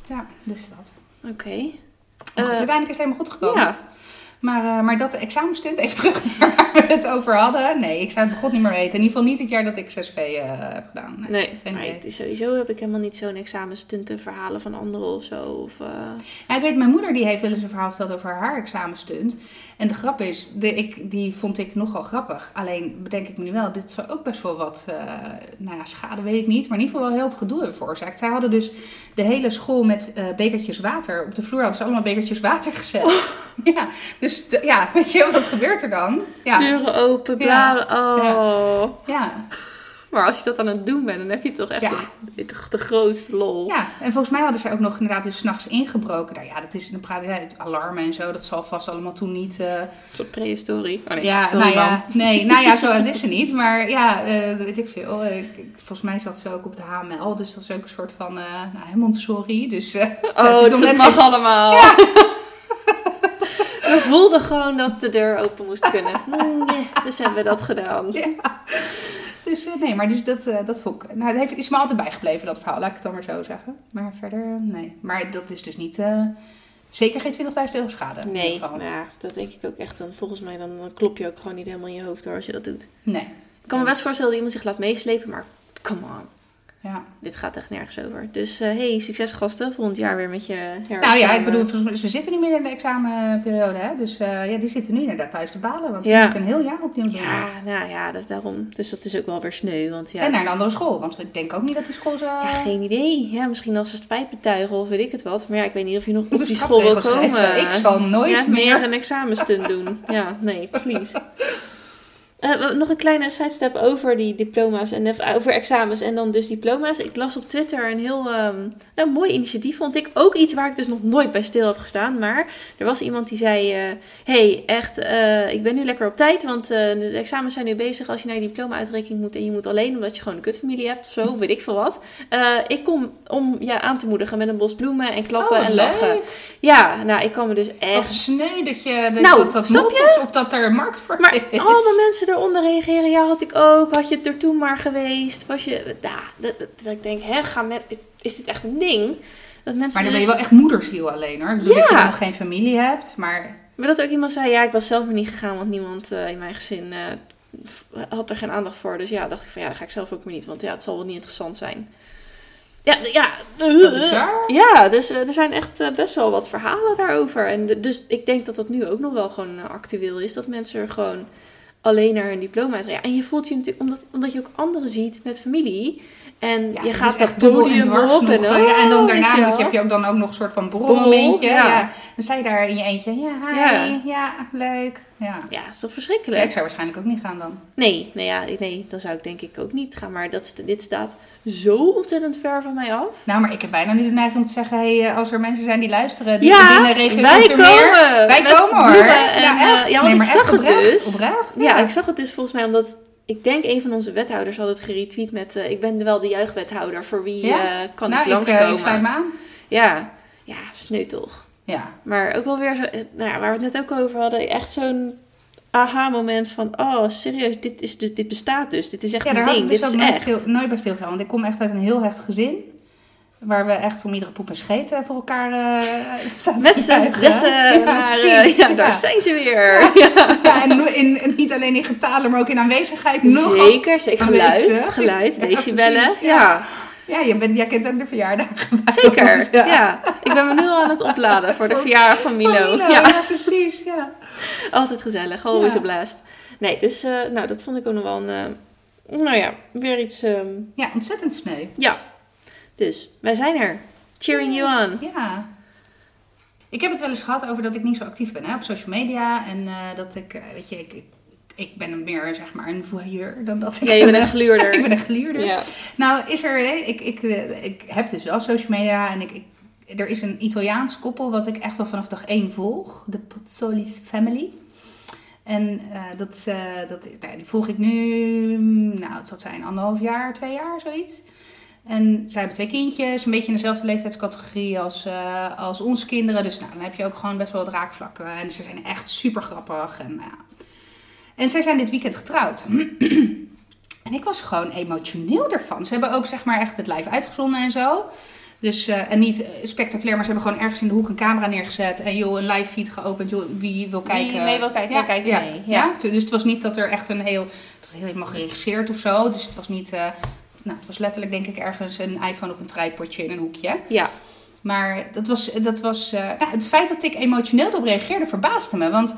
ja, dus dat. Oké. Eh, uiteindelijk is het helemaal goed gekomen. Ja. Maar, eh, maar dat examenstunt, even terug naar waar we het over hadden. Nee, ik zou het begot niet meer weten. In ieder geval niet het jaar dat ik 6V eh, heb gedaan. Nee. Maar het is sowieso heb ik helemaal niet zo'n examenstunten verhalen van anderen of zo. Of, eh, Ja, ik weet, mijn moeder die heeft wel eens een verhaal verteld over haar examenstunt. En de grap is, de, ik, die vond ik nogal grappig. Alleen bedenk ik me nu wel, dit zou ook best wel wat, nou ja, schade weet ik niet. Maar in ieder geval wel heel veel gedoe hebben veroorzaakt. Zij hadden dus de hele school met bekertjes water. Op de vloer hadden ze allemaal bekertjes water gezet. Ja, dus de- ja, weet je, wat gebeurt er dan? Ja, Deuren open, bla bla. Oh. ja, Maar als je dat aan het doen bent, dan heb je toch echt Ja. de, grootste lol. ja. En volgens mij hadden ze ook nog inderdaad dus s'nachts ingebroken. Nou ja, dat is, dan praat je het alarmen en zo. Dat zal vast allemaal toen niet... eh, Een soort prehistorie. Oh nee, ja, nou ja, nee, nou ja, zo oud is ze niet. Maar ja, eh, dat weet ik veel. Ik- volgens mij zat ze ook op de HML, dus dat is ook een soort van, eh nou, Montessori. Dus eh, het Oh, is dus het net mag even- allemaal. We voelden gewoon dat de deur open moest kunnen. Ja, dus hebben we dat gedaan. Ja. Dus eh, nee, maar dus dat, eh, dat vond ik... Nou, het heeft, is me altijd bijgebleven, dat verhaal. Laat ik het dan maar zo zeggen. Maar verder, eh, nee. Maar dat is dus niet... zeker geen 20.000 euro schade. Nee, nou, ja, dat denk ik ook echt. Dan, volgens mij dan klop je ook gewoon niet helemaal in je hoofd door als je dat doet. Nee. Ik kan me best voorstellen dat iemand zich laat meeslepen, maar come on. Ja. Dit gaat echt nergens over. Dus eh hey, succes gasten. Volgend jaar weer met je Nou ja, ik bedoel, volgens- we zitten nu midden in de examenperiode, hè. Dus eh, ja, die zitten nu inderdaad thuis te balen. Want Ja. zitten een heel jaar opnieuw. Ja, nou ja, dat, daarom. Dus dat is ook wel weer sneu. Want ja, En naar een andere school, want ik denk ook niet dat die school zo... ja, geen idee. Ja, misschien als ze spijt betuigen of weet ik het wat. Maar ja, ik weet niet of je nog op die school wil komen. schrijven. Ik zal nooit ja, meer... een examenstunt doen. Ja, nee, please. Eh, nog een kleine sidestep over die diploma's en eh, over examens en dan dus diploma's. Ik las op Twitter een heel ehm, nou, mooi initiatief, vond ik. Ook iets waar ik dus nog nooit bij stil heb gestaan. Maar er was iemand die zei: eh, hey, echt, ik ben nu lekker op tijd, want de examens zijn nu bezig. Als je naar je diploma-uitreiking moet en je moet alleen omdat je gewoon een kutfamilie hebt of zo, weet ik veel wat. Ik kom om je aan te moedigen met een bos bloemen en klappen Oh, wat en lachen. Ja, nou, ik kan me dus Wat echt sneu dat je dat, Nou, dat, dat of, of dat er markt voor Maar is. allemaal mensen mensen eronder reageren. Ja, had ik ook. Had je het er toen maar geweest? Was je... Ja, dat, dat, dat ik denk, hè, ga met, is dit echt een ding? Dat mensen Maar dan ben je dus- wel echt moedersziel alleen hoor. Ik bedoel Ja. dat je nog geen familie hebt, maar... Maar dat ook iemand zei, ja, ik was zelf maar niet gegaan, want niemand eh, in mijn gezin eh, had er geen aandacht voor. Dus ja, dacht ik van, ja, dan ga ik zelf ook maar niet, want ja, het zal wel niet interessant zijn. Ja, ja. Ja, dus eh, er zijn echt best wel wat verhalen daarover. En dus ik denk dat dat nu ook nog wel gewoon actueel is. Dat mensen er gewoon alleen naar hun diploma uit en je voelt je natuurlijk, omdat, omdat je ook anderen ziet met familie. En Ja, je gaat echt dubbel en dwars op. En, eh, ja, en dan oh, daarna moet je, heb je ook dan ook nog een soort van Borrel, borrelmomentje. ja. Ja. Dan sta je daar in je eentje. Ja, hi, Ja. leuk. Ja. Ja, is toch verschrikkelijk? ik zou waarschijnlijk ook niet gaan dan. Nee, nee, ja, nee, dan zou ik denk ik ook niet gaan. Maar dat, dit staat zo ontzettend ver van mij af. Nou, maar ik heb bijna nu de neiging om te zeggen... Hey, eh, als er mensen zijn die luisteren, die Ja, binnen regio wij komen! Wij met komen hoor. En, eh, echt. ja, want nee, maar ik zag echt het dus. Oprecht? Ja, ik zag het dus volgens mij omdat... Ik denk een van onze wethouders had het geretweet met... eh, ik ben wel de juichwethouder, voor wie Ja? eh, kan nou, ik langskomen? eh, ik sluit me aan. Ja, ja, sneu toch. Ja. Maar ook wel weer zo... Nou ja, waar we het net ook over hadden. Echt zo'n aha-moment van... Oh, serieus, dit, is dus, dit bestaat dus. Dit is echt Ja, een ding. ik dus dit ook is echt. stil, nooit bij stilgestaan. Want ik kom echt uit een heel hecht gezin. Waar we echt om iedere poep en scheet eh, voor elkaar eh staan Met z'n zessen Ja, eh, precies. ja, daar Ja. zijn ze weer. Ja. Ja, en in, in- niet alleen in getalen, maar ook in aanwezigheid. Nog Zeker, zeker. Geluid, aanwezig. geluid, Ja, decibellen. ja. ja. Ja, je bent, jij kent ook de verjaardagen. bij Zeker, ons, ja. Ik ben me nu al aan het opladen voor de verjaardag van Milo. Van Milo, Ja, ja, precies. Ja. altijd gezellig, always Ja. a blast. Nee, dus nou, dat vond ik ook nog wel een, nou ja, weer iets, ehm, ja, ontzettend sneu. ja. Dus, wij zijn er. Cheering you on. Ja. Ik heb het wel eens gehad over dat ik niet zo actief ben hè, op social media. En eh, dat ik, eh, weet je, ik, ik, ik ben meer zeg maar een voyeur dan dat ik... Ja, je bent een gluurder. ik ben een gluurder. Ja. Nou, is er, hè, ik, ik, eh, ik heb dus wel social media en ik, ik, er is een Italiaans koppel wat ik echt al vanaf dag één volg. De Pozzolis Family. En dat, is, dat, nou, die volg ik nu, nou het zal zijn anderhalf jaar, twee jaar, zoiets. En zij hebben twee kindjes, een beetje in dezelfde leeftijdscategorie als, eh, als onze kinderen. Dus nou, dan heb je ook gewoon best wel wat raakvlakken. En ze zijn echt super grappig. En, ja. en zij zijn dit weekend getrouwd. En ik was gewoon emotioneel ervan. Ze hebben ook zeg maar echt het live uitgezonden en zo. Dus, eh, en niet eh, spectaculair, maar ze hebben gewoon ergens in de hoek een camera neergezet. En joh, een live feed geopend. Joh, wie wil Wie kijken? mee wil kijken, kijkt ja, mee. Ja. Ja. Dus het was niet dat er echt een heel... Dat helemaal geregisseerd of zo. Dus het was niet... nou, het was letterlijk denk ik ergens een iPhone op een tripodje in een hoekje. Ja. Maar dat was, dat was eh, nou, het feit dat ik emotioneel erop reageerde verbaasde me. Want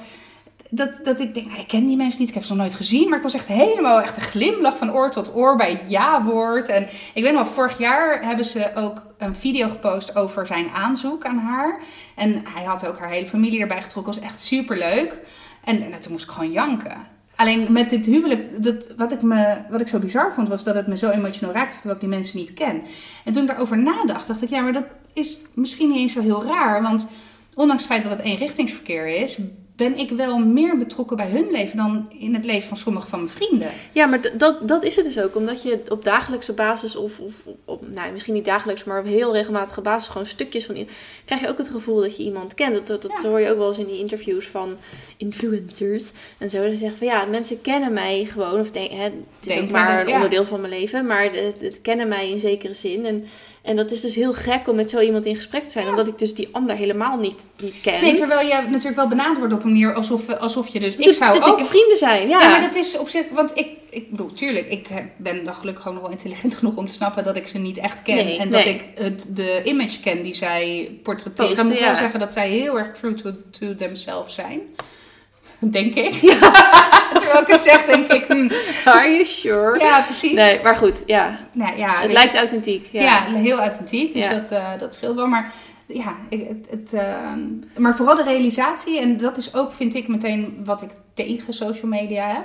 dat, dat ik denk, nou, ik ken die mensen niet, ik heb ze nog nooit gezien. Maar ik was echt helemaal echt een glimlach van oor tot oor bij het ja-woord. En ik weet nog, vorig jaar hebben ze ook een video gepost over zijn aanzoek aan haar. En hij had ook haar hele familie erbij getrokken. was echt super leuk. En, en toen moest ik gewoon janken. Alleen met dit huwelijk, dat, wat, ik me, wat ik zo bizar vond, was dat het me zo emotioneel raakte terwijl ik die mensen niet ken. En toen ik daarover nadacht, dacht ik, ja, maar dat is misschien niet eens zo heel raar. Want ondanks het feit dat het eenrichtingsverkeer is, ben ik wel meer betrokken bij hun leven dan in het leven van sommige van mijn vrienden. Ja, maar dat, dat is het dus ook. Omdat je op dagelijkse basis, of, of op, nou, misschien niet dagelijks, maar op heel regelmatige basis, gewoon stukjes van. krijg je ook het gevoel dat je iemand kent. Dat, dat, dat Ja. hoor je ook wel eens in die interviews van influencers en zo. Dat ze zeggen van ja, mensen kennen mij gewoon. Of denk, hè, het is ook maar dat- een ja. onderdeel van mijn leven, maar het, het kennen mij in zekere zin. En, en dat is dus heel gek om met zo iemand in gesprek te zijn, omdat ik dus die ander helemaal niet, niet ken. Nee, terwijl je natuurlijk wel benaderd wordt op een manier alsof, alsof je dus... Ik zou ook... vrienden zijn, ja. Ja, maar dat is op zich... Want ik, ik bedoel, tuurlijk, ik heb- ben dan gelukkig ook nog wel intelligent genoeg om te snappen dat ik ze niet echt ken. Nee, en dat nee. ik het, de image ken die zij portretteren. Posten, ik moet wel zeggen dat zij heel erg true to, to themselves zijn. Denk ik. Terwijl ik het zeg, denk ik... hm, Are you sure? ja, precies. Nee, maar goed, ja. Nou, ja, Het lijkt authentiek. Ja. Ja, heel authentiek. Dus Ja. dat, eh, dat scheelt wel. Maar ja, ik, het, het, eh, maar vooral de realisatie, en dat is ook, vind ik, meteen wat ik tegen social media heb,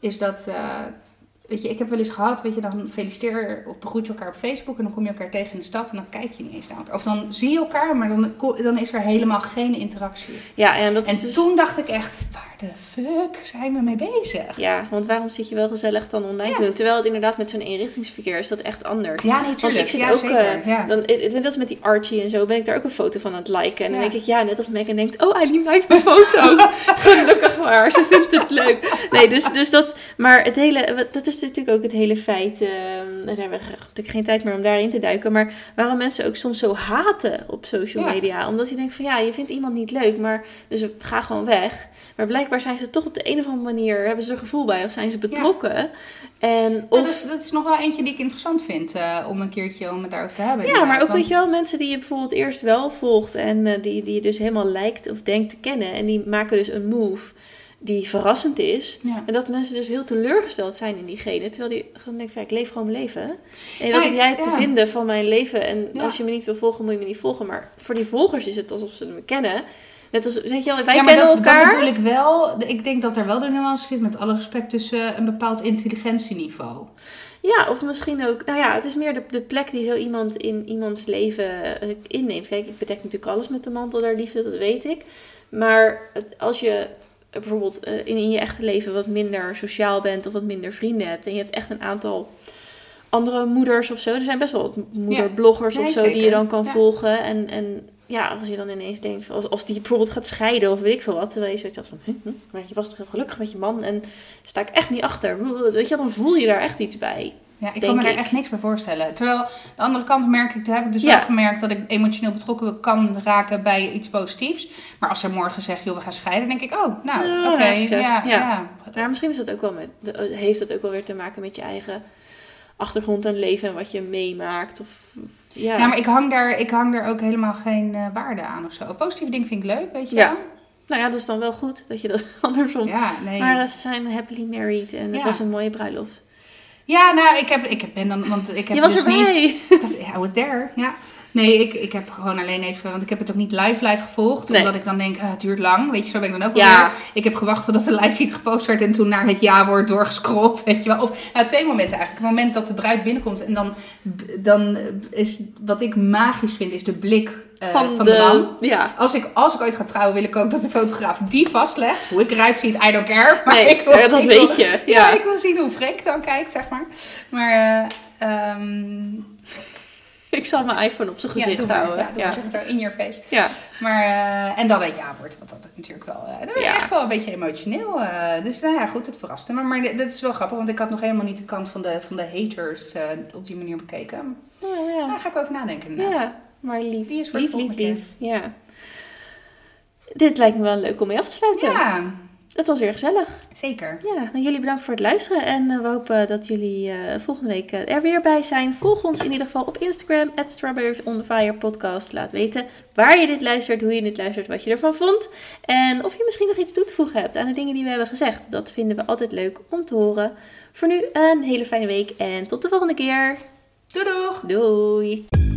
is dat. eh, Weet je, ik heb wel eens gehad, weet je, dan feliciteer of begroet je elkaar op Facebook en dan kom je elkaar tegen in de stad en dan kijk je niet eens naar elkaar. Of dan zie je elkaar, maar dan, dan is er helemaal geen interactie. Ja, en, dat En is dus- toen dacht ik echt, waar de fuck zijn we mee bezig? Ja, want waarom zit je wel gezellig dan online te doen? Terwijl het inderdaad met zo'n eenrichtingsverkeer is dat echt anders. Ja, nee, Want tuurlijk. ik zit ja, ook, zeker. eh, ja. dan, ik- net als met die Archie en zo, ben ik daar ook een foto van aan het liken. En dan denk ik, ja, net of Megan denkt, oh, Eileen lijkt mijn foto. Gelukkig maar, ze vindt het leuk. Nee, dus, dus dat, maar het hele, dat is natuurlijk ook het hele feit, eh, daar hebben we natuurlijk geen tijd meer om daarin te duiken, maar waarom mensen ook soms zo haten op social media. Omdat je denkt van, ja, je vindt iemand niet leuk, maar, dus ga gewoon weg. Maar blijkbaar zijn ze toch op de een of andere manier, hebben ze er gevoel bij, of zijn ze betrokken. En, Ja, dus dat is nog wel eentje die ik interessant vind eh, om een keertje om het daarover te hebben. Ja, maar ook Want- weet je wel, mensen die je bijvoorbeeld eerst wel volgt en eh, die, die je dus helemaal lijkt of denkt te kennen. En die maken dus een move die verrassend is. Ja. En dat mensen dus heel teleurgesteld zijn in diegene. Terwijl die gewoon denkt, van, ik leef gewoon mijn leven. En wat heb jij te vinden van mijn leven? En als je me niet wil volgen, moet je me niet volgen. Maar voor die volgers is het alsof ze me kennen. Net als, weet je wel, wij ja, maar kennen dat, elkaar. Dat bedoel ik wel. Ik denk dat er wel de nuance zit, met alle respect, tussen een bepaald intelligentieniveau. Ja, of misschien ook, nou ja, het is meer de, de plek die zo iemand in iemands leven eh, inneemt. Kijk, ik bedek natuurlijk alles met de mantel der liefde, dat weet ik. Maar als je bijvoorbeeld eh, in, in je echte leven wat minder sociaal bent of wat minder vrienden hebt en je hebt echt een aantal andere moeders of zo. Er zijn best wel wat moederbloggers Nee, of zo die je dan kan Ja. volgen. En, en ja, als je dan ineens denkt, als, als die bijvoorbeeld gaat scheiden of weet ik veel wat. Terwijl je zoiets had van, hm, hm, maar je was toch heel gelukkig met je man en sta ik echt niet achter. Weet je, dan voel je daar echt iets bij. Ja, ik kan me daar echt niks bij voorstellen. Terwijl, aan de andere kant merk ik, heb ik dus Ja. wel gemerkt dat ik emotioneel betrokken kan raken bij iets positiefs. Maar als er morgen zegt, joh, we gaan scheiden, denk ik, oh, nou, oké, ja, Ja. ja. Ja, misschien is dat ook wel met, de- heeft dat ook wel weer te maken met je eigen achtergrond en leven en wat je meemaakt. Of, ja. Ja, maar ik hang, daar, ik hang daar ook helemaal geen eh, waarde aan of zo. Positieve dingen vind ik leuk, weet je Ja. wel? Nou ja, dat is dan wel goed dat je dat andersom. Ja, nee. Maar eh, ze zijn happily married en het was een mooie bruiloft. Ja, nou, ik, heb, ik ben dan, want ik heb je was dus erbij. niet... Ik was, I was there, ja. Nee, ik, ik heb gewoon alleen even, want ik heb het ook niet live live gevolgd. Nee. Omdat ik dan denk, ah, het duurt lang. Weet je, zo ben ik dan ook Ja. weer. Ik heb gewacht totdat de live feed gepost werd en toen naar het ja-woord doorgescrolld. Weet je wel. Of nou, twee momenten eigenlijk. Het moment dat de bruid binnenkomt en dan, dan is, wat ik magisch vind, is de blik eh, van, de, man. Ja. Als ik, als ik ooit ga trouwen, wil ik ook dat de fotograaf die vastlegt. Hoe ik eruit zie, I don't care. Maar Nee, ik wil, ja, dat ik wil- weet je. ja. Ja. ik wil zien hoe Freek dan kijkt, zeg maar. Maar, eh, ehm, Ik zal mijn iPhone op zijn ja, gezicht doe maar. houden. Ja, doe maar, zeg het zo in your face. Ja. Maar, eh, en dan weet ja wordt, want dat is natuurlijk wel, eh, dan ben je Ja. echt wel een beetje emotioneel. eh, dus nou ja, goed, het verraste me. Maar dat is wel grappig, want ik had nog helemaal niet de kant van de, van de haters op die manier bekeken. Ja, Daar ja. ga ik over nadenken inderdaad. ja, maar lief. Die is lief, lief, lief. Ja. Dit lijkt me wel leuk om mee af te sluiten. Ja, Het was weer gezellig. zeker. Ja, nou, jullie bedankt voor het luisteren. En eh, we hopen dat jullie eh, volgende week eh, er weer bij zijn. Volg ons in ieder geval op Instagram, at Strawberry on the Fire podcast. Laat weten waar je dit luistert, hoe je dit luistert, wat je ervan vond. En of je misschien nog iets toe te voegen hebt aan de dingen die we hebben gezegd. Dat vinden we altijd leuk om te horen. Voor nu een hele fijne week en tot de volgende keer. Doei doeg! Doei!